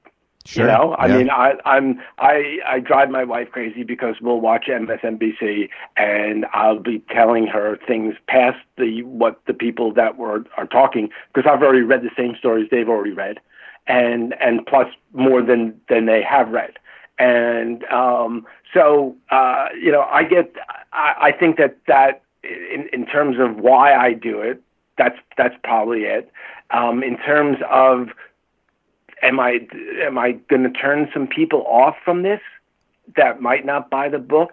sure. You know, I yeah. mean, I, I'm I I drive my wife crazy because we'll watch MSNBC and I'll be telling her things past the what the people that were are talking because I've already read the same stories they've already read, and and plus more than than they have read, and um, so uh, you know, I get I, I think that that in in terms of why I do it, that's that's probably it. Um, in terms of am I am I going to turn some people off from this that might not buy the book?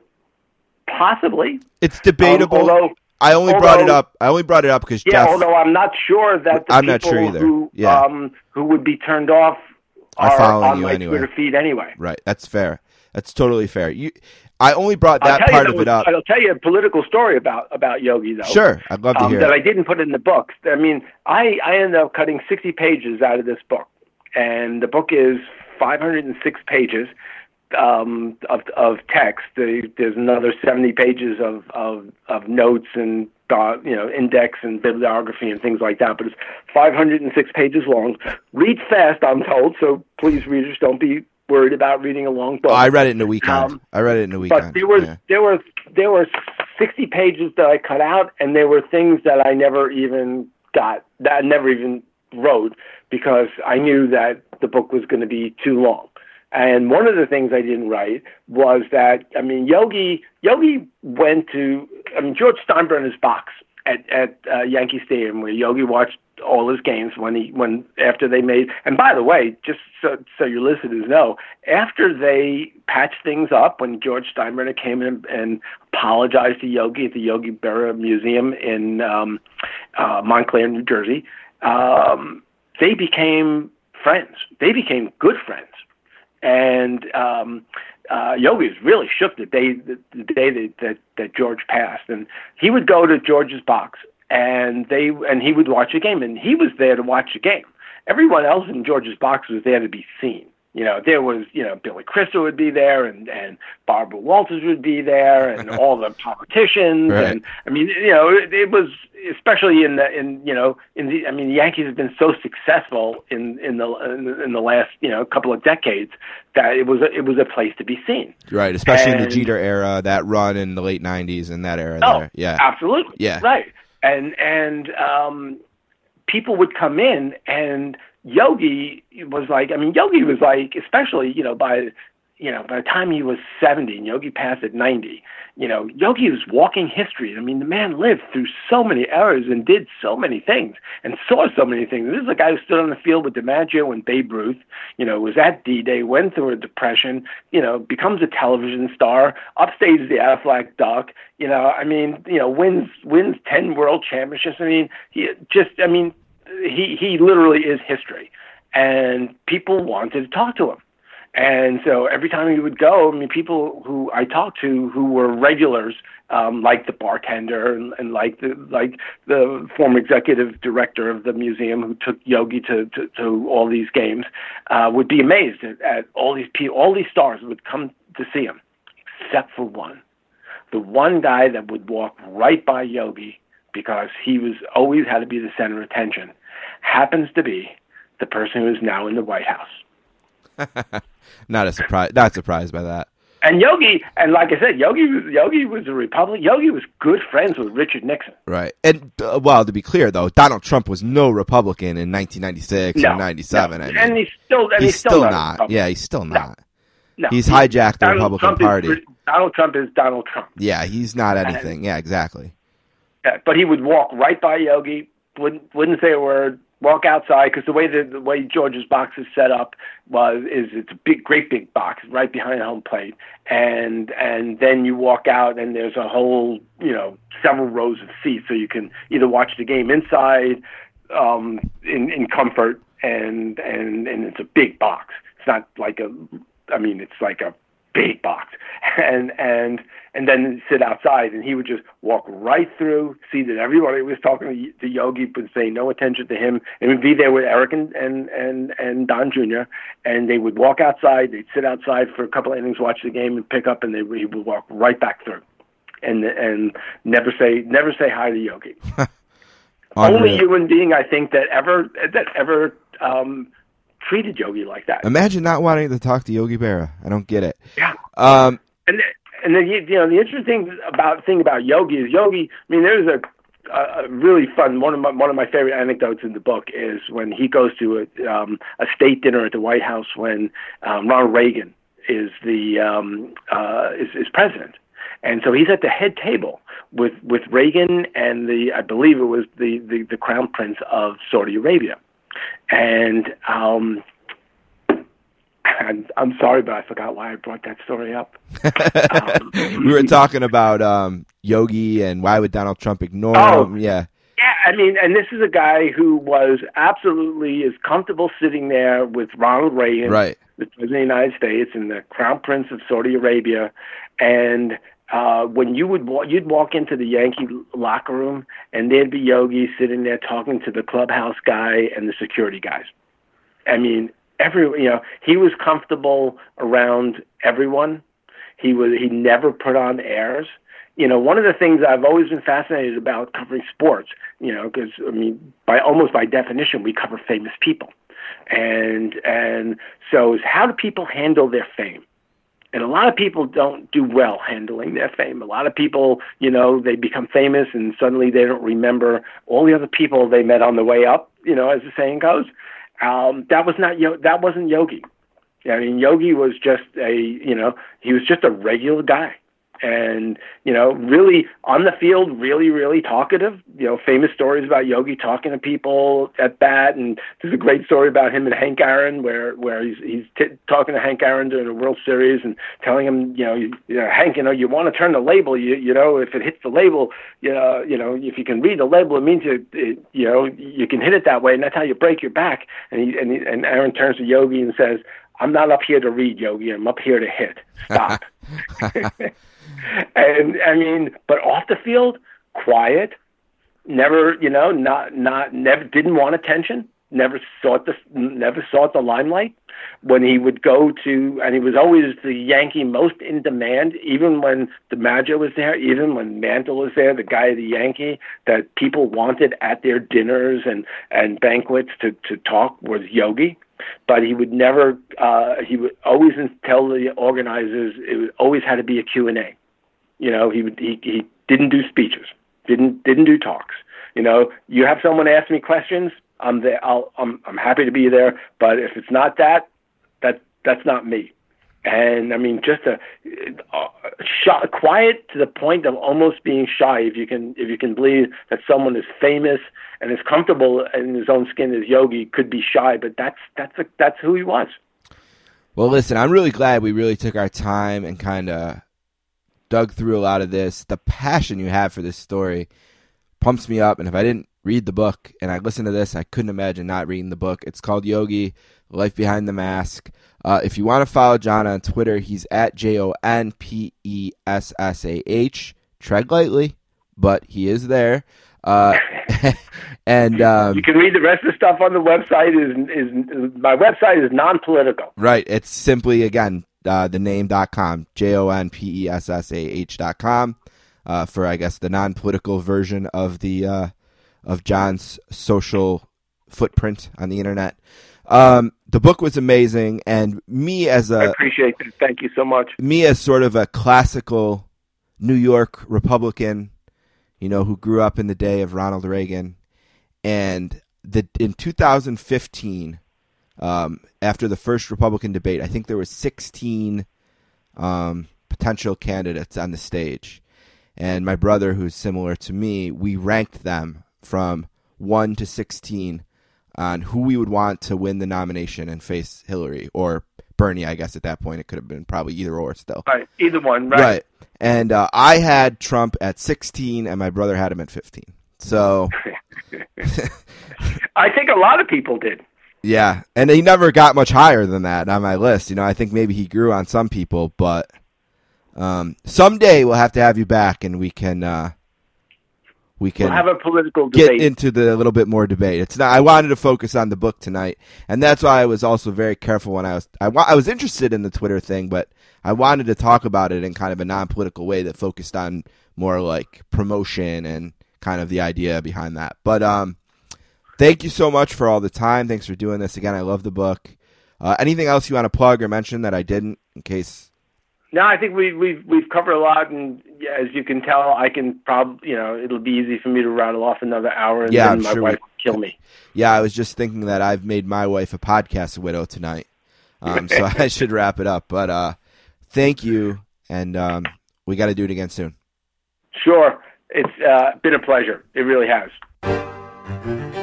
Possibly. it's debatable. Um, although, I only brought it up. I only brought it up because yeah, Jeff. although I'm not sure that the I'm not sure either. who Yeah. um, who would be turned off Are are, following on you my anyway. Twitter feed anyway. Right. That's fair. That's totally fair. You, I only brought that part you of though- it up. I'll tell you a political story about about Yogi though. Sure, I'd love to um, hear. that it. I didn't put in the book. I mean, I I ended up cutting 60 pages out of this book, and the book is 506 pages um, of of text. There's another 70 pages of of, of notes and uh, you know index and bibliography and things like that. But it's 506 pages long. Read fast, I'm told. So please, readers, don't be worried about reading a long book. Oh, I read it in a weekend. Um, I read it in a weekend. But there was yeah. there were there were sixty pages that I cut out, and there were things that I never even got that I never even wrote because I knew that the book was going to be too long. And one of the things I didn't write was that I mean Yogi Yogi went to I mean George Steinbrenner's box at at uh, Yankee Stadium where Yogi watched all his games when he when after they made and by the way just so so your listeners know after they patched things up when George Steinbrenner came in and apologized to Yogi at the Yogi Berra Museum in um, uh, Montclair, New Jersey, um, they became friends. They became good friends and um, uh, Yogi was really shook the day the, the day that, that that George passed, and he would go to George's box, and they and he would watch a game, and he was there to watch a game. Everyone else in George's box was there to be seen. You know, there was you know Billy Crystal would be there, and and Barbara Walters would be there, and all the politicians, Right. and I mean, you know, it, it was especially in the in you know in the I mean the Yankees have been so successful in in the in the, in the last you know couple of decades that it was a, it was a place to be seen. right, especially in the and- Jeter era, that run in the late '90s and that era. Oh, there. yeah, absolutely. Yeah. right. And and um, people would come in, and Yogi was like, I mean, Yogi was like, especially you know by you know by the time he was seventy, and Yogi passed at ninety. You know, Yogi was walking history. I mean, the man lived through so many eras and did so many things and saw so many things. This is a guy who stood on the field with DiMaggio and Babe Ruth. You know, was at D-Day, went through a depression. You know, becomes a television star, upstages the Aflac Duck. You know, I mean, you know, wins wins ten world championships. I mean, he just, I mean, he he literally is history, and people wanted to talk to him. And so every time he would go, I mean, people who I talked to who were regulars, um, like the bartender and, and like the like the former executive director of the museum who took Yogi to to, to all these games, uh, would be amazed at, at all these people, all these stars would come to see him, except for one, the one guy that would walk right by Yogi because he was always had to be the center of attention, happens to be the person who is now in the White House. not a surprise. Not surprised by that. And Yogi, and like I said, Yogi was Yogi was a Republican. Yogi was good friends with Richard Nixon. Right. And uh, well, to be clear though, Donald Trump was no Republican in 1996 No, or 97. no. I mean, and he's still, and he's, still, not. not. Yeah, he's still not. No. He's hijacked the Republican Trump is- Party. Donald Trump is Donald Trump. Yeah, he's not anything. Yeah, exactly. But he would walk right by Yogi, wouldn't wouldn't say a word, walk outside because the way the, the way George's box is set up was is it's a big, great big box right behind home plate, and and then you walk out and there's a whole you know several rows of seats so you can either watch the game inside um, in in comfort and and and it's a big box. It's not like a, I mean it's like a big box. And and and then sit outside and he would just walk right through see that everybody was talking to, to yogi but say no attention to him. And would be there with eric and and and, and don jr and they would walk outside they'd sit outside for a couple of innings watch the game and pick up and they he would walk right back through. And and never say never say hi to yogi. Only human being i think that ever that ever um treated yogi like that Imagine not wanting to talk to Yogi Berra. I don't get it. yeah Um, and and then you know the interesting about thing about Yogi is Yogi. I mean, there's a, a a really fun one of my one of my favorite anecdotes in the book is when he goes to a um, a state dinner at the White House when um, Ronald Reagan is the um, uh, is, is president, and so he's at the head table with with Reagan and the I believe it was the the, the crown prince of Saudi Arabia, and um, I'm, I'm sorry, but I forgot why I brought that story up. Um, we were talking about um, Yogi and why would Donald Trump ignore Oh. him? Yeah. Yeah, I mean, and this is a guy who was absolutely as comfortable sitting there with Ronald Reagan, Right. the President of the United States, and the Crown Prince of Saudi Arabia, and uh, when you would wa- you'd walk into the Yankee locker room, and there'd be Yogi sitting there talking to the clubhouse guy and the security guys. I mean, every you know, he was comfortable around everyone. He was he never put on airs. You know, one of the things I've always been fascinated about covering sports, you know, because I mean, by almost by definition, we cover famous people, and and so is how do people handle their fame? And a lot of people don't do well handling their fame. A lot of people, you know, they become famous and suddenly they don't remember all the other people they met on the way up. You know, as the saying goes. Um, that was not Yo- that wasn't Yogi. I mean, Yogi was just a you know he was just a regular guy, and you know really on the field, really really talkative. You know, famous stories about Yogi talking to people at bat, and there's a great story about him and Hank Aaron where where he's he's t- talking to Hank Aaron during the World Series and telling him you know, you, you know Hank you know you want to turn the label you you know if it hits the label you know you know if you can read the label it means you it, you know you can hit it that way and that's how you break your back and he and, he, and Aaron turns to Yogi and says I'm not up here to read Yogi I'm up here to hit stop and I mean but off the field quiet never you know not not never didn't want attention never sought the never sought the limelight. When he would go to and he was always the yankee most in demand even when the DiMaggio was there even when mantle was there the guy of the yankee that people wanted at their dinners and and banquets to to talk was yogi but he would never uh he would always tell the organizers it always had to be a q&a you know he would he, he didn't do speeches didn't didn't do talks. You know you have someone ask me questions i'm there i'll i'm i'm happy to be there but if it's not that that that's not me and i mean just a uh, shy, quiet to the point of almost being shy if you can if you can believe that someone is famous and is comfortable in his own skin as yogi could be shy but that's that's a, that's who he was Well, listen, I'm really glad we really took our time and kind of dug through a lot of this. The passion you have for this story pumps me up. And if I didn't read the book and I listened to this, I couldn't imagine not reading the book. It's called Yogi, Life Behind the Mask. Uh, if you want to follow Jon on Twitter, he's at J O N P E S S A H. Tread lightly, but he is there. Uh, and um, you can read the rest of the stuff on the website is is my website is non-political Right. It's simply, again, uh, the name.com, J O N P E S S A H dot com, uh, for, I guess, the non political version of the, uh, of Jon's social footprint on the internet. Um, the book was amazing, and me as a I appreciate it. Thank you so much. me as sort of a classical New York Republican, you know, who grew up in the day of Ronald Reagan, and the in 2015, um, after the first Republican debate, I think there were 16 um, potential candidates on the stage, and my brother, who's similar to me, we ranked them from one to 16 on who we would want to win the nomination and face Hillary or Bernie. I guess at that point it could have been probably either or still. Right, either one. Right. Right. And uh, I had Trump at 16, and my brother had him at 15. So, I think a lot of people did. yeah. And he never got much higher than that on my list. You know, I think maybe he grew on some people, but um, someday we'll have to have you back, and we can uh, we can We'll have a political get into the a little bit more debate. It's not. I wanted to focus on the book tonight, and that's why I was also very careful when I was. I, wa- I was interested in the Twitter thing, but I wanted to talk about it in kind of a non-political way that focused on more like promotion and kind of the idea behind that. But um, thank you so much for all the time. Thanks for doing this again. I love the book. Uh, anything else you want to plug or mention that I didn't, in case? No, I think we, we've we've covered a lot, and as you can tell, I can probably you know it'll be easy for me to rattle off another hour, and Yeah, then I'm my sure wife we- will kill me. Yeah, I was just thinking that I've made my wife a podcast widow tonight. Um, so I should wrap it up. But uh, thank you, and um, we got to do it again soon. Sure, it's uh, been a pleasure. It really has.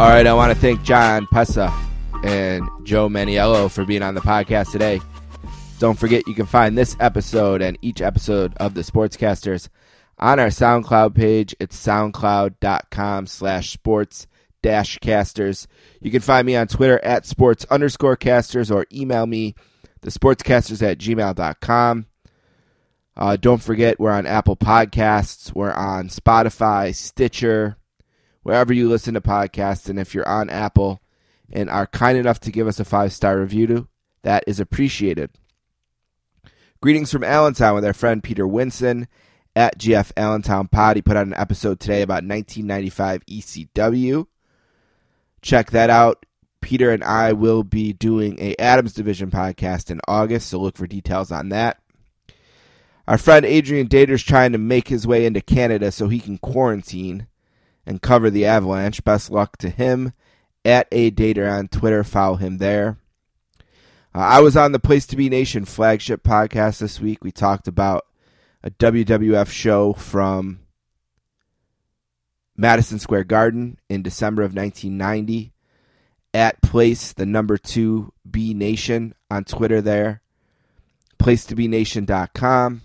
All right, I want to thank Jon Pessah and Joe Manniello for being on the podcast today. Don't forget you can find this episode and each episode of the Sportscasters on our SoundCloud page. It's soundcloud.com slash sports dash casters. You can find me on Twitter at sports underscore casters or email me the sportscasters at gmail.com. Uh, don't forget we're on Apple Podcasts, we're on Spotify, Stitcher, wherever you listen to podcasts. And if you're on Apple and are kind enough to give us a five star review, to, that is appreciated. Greetings from Allentown with our friend Peter Winson at GF Allentown Pod. He put out an episode today about 1995 ECW. Check that out. Peter and I will be doing a Adams Division podcast in August, so look for details on that. Our friend Adrian Dater's trying to make his way into Canada so he can quarantine and cover the Avalanche. Best luck to him. At A Dater on Twitter, follow him there. Uh, I was on the Place to Be Nation flagship podcast this week. We talked about a WWF show from Madison Square Garden in December of 1990. At Place, the number two B Nation on Twitter there. PlacetoBeNation.com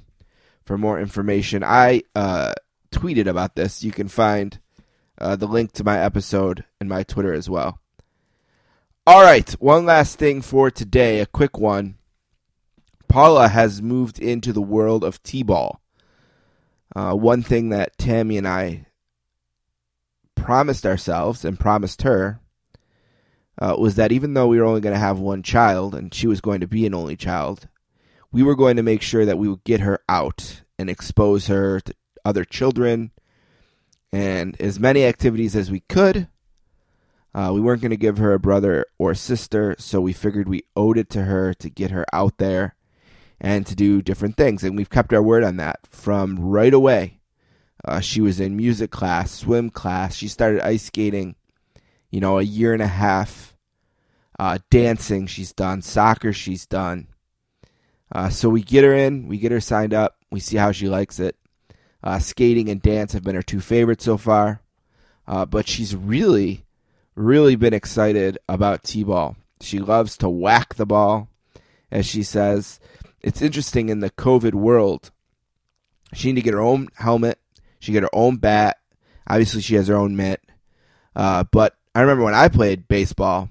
for more information. I uh, tweeted about this. You can find uh, the link to my episode and my Twitter as well. All right, one last thing for today, a quick one. Paula has moved into the world of T-ball. Uh, one thing that Tammy and I promised ourselves and promised her uh, was that even though we were only going to have one child and she was going to be an only child, we were going to make sure that we would get her out and expose her to other children and as many activities as we could. Uh, we weren't going to give her a brother or sister, so we figured we owed it to her to get her out there and to do different things. And we've kept our word on that from right away. Uh, she was in music class, swim class. She started ice skating, you know, a year and a half. Uh, dancing, she's done. Soccer, she's done. Uh, so we get her in, we get her signed up, we see how she likes it. Uh, skating and dance have been her two favorites so far. Uh, but she's really, really been excited about T ball. She loves to whack the ball, as she says. It's interesting in the COVID world. She need to get her own helmet. She get her own bat. Obviously, she has her own mitt. Uh, but I remember when I played baseball,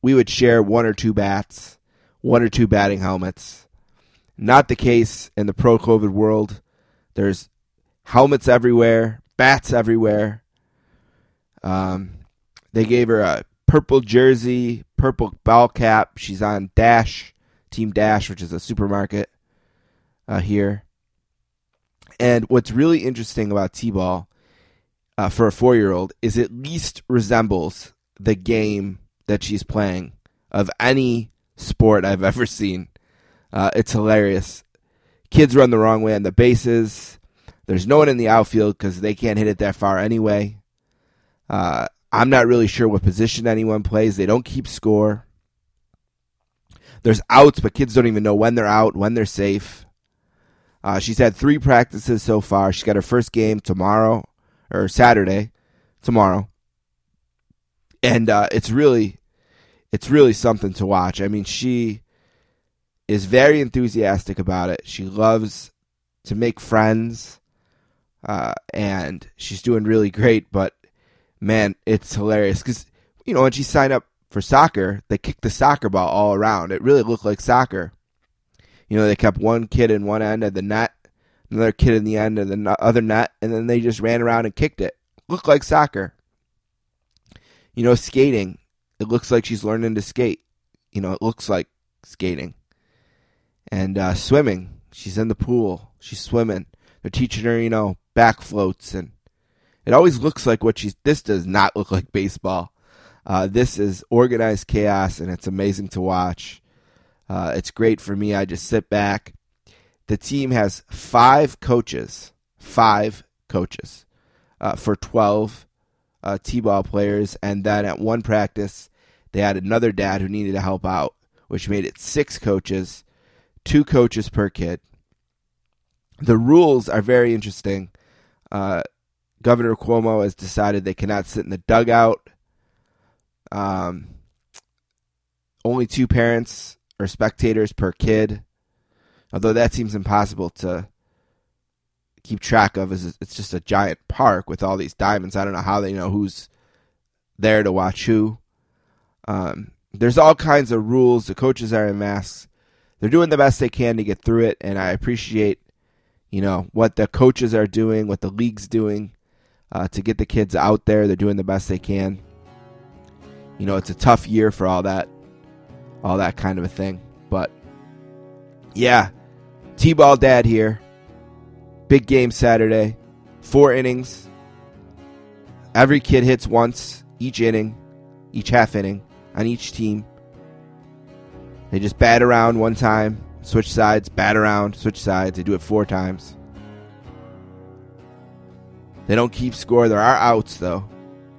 we would share one or two bats, one or two batting helmets. Not the case in the pro COVID world. There's helmets everywhere, bats everywhere. Um, they gave her a purple jersey, purple ball cap. She's on Dash, Team Dash, which is a supermarket uh, here. And what's really interesting about T-ball uh, for a four-year-old is it least resembles the game that she's playing of any sport I've ever seen. Uh, it's hilarious. Kids run the wrong way on the bases. There's no one in the outfield because they can't hit it that far anyway. Uh, I'm not really sure what position anyone plays. They don't keep score. There's outs, but kids don't even know when they're out, when they're safe. Uh, she's had three practices so far. She's got her first game tomorrow or Saturday, tomorrow, and uh, it's really, it's really something to watch. I mean, she is very enthusiastic about it. She loves to make friends, uh, and she's doing really great. But man, it's hilarious because you know when she signed up for soccer, they kicked the soccer ball all around. It really looked like soccer. You know, they kept one kid in one end of the net, another kid in the end of the other net, and then they just ran around and kicked it. Looked like soccer. You know, skating. It looks like she's learning to skate. You know, it looks like skating. And uh, swimming. She's in the pool. She's swimming. They're teaching her, you know, back floats, and it always looks like what she's. This does not look like baseball. Uh, this is organized chaos, and it's amazing to watch. Uh, it's great for me. I just sit back. The team has five coaches, five coaches uh, for 12 uh, T ball players. And then at one practice, they had another dad who needed to help out, which made it six coaches, two coaches per kid. The rules are very interesting. Uh, Governor Cuomo has decided they cannot sit in the dugout. Um, only two parents or spectators per kid. Although that seems impossible to keep track of, as it's just a giant park with all these diamonds. I don't know how they know who's there to watch who. Um, there's all kinds of rules. The coaches are in masks. They're doing the best they can to get through it, and I appreciate, you know, what the coaches are doing, what the league's doing uh, to get the kids out there. They're doing the best they can. You know, it's a tough year for all that all that kind of a thing. But yeah, T ball dad here. Big game Saturday. Four innings. Every kid hits once each inning, each half inning on each team. They just bat around one time, switch sides, bat around, switch sides. They do it four times. They don't keep score. There are outs, though.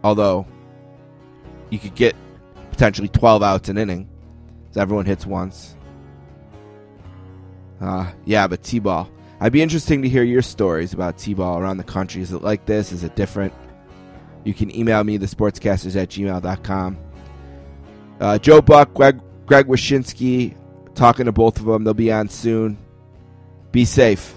Although, you could get potentially 12 outs an inning. So everyone hits once. Uh, yeah, but T-ball. I'd be interesting to hear your stories about T-ball around the country. Is it like this? Is it different? You can email me, thesportscasters at gmail.com. Uh, Joe Buck, Greg, Greg Wyshynski, talking to both of them. They'll be on soon. Be safe.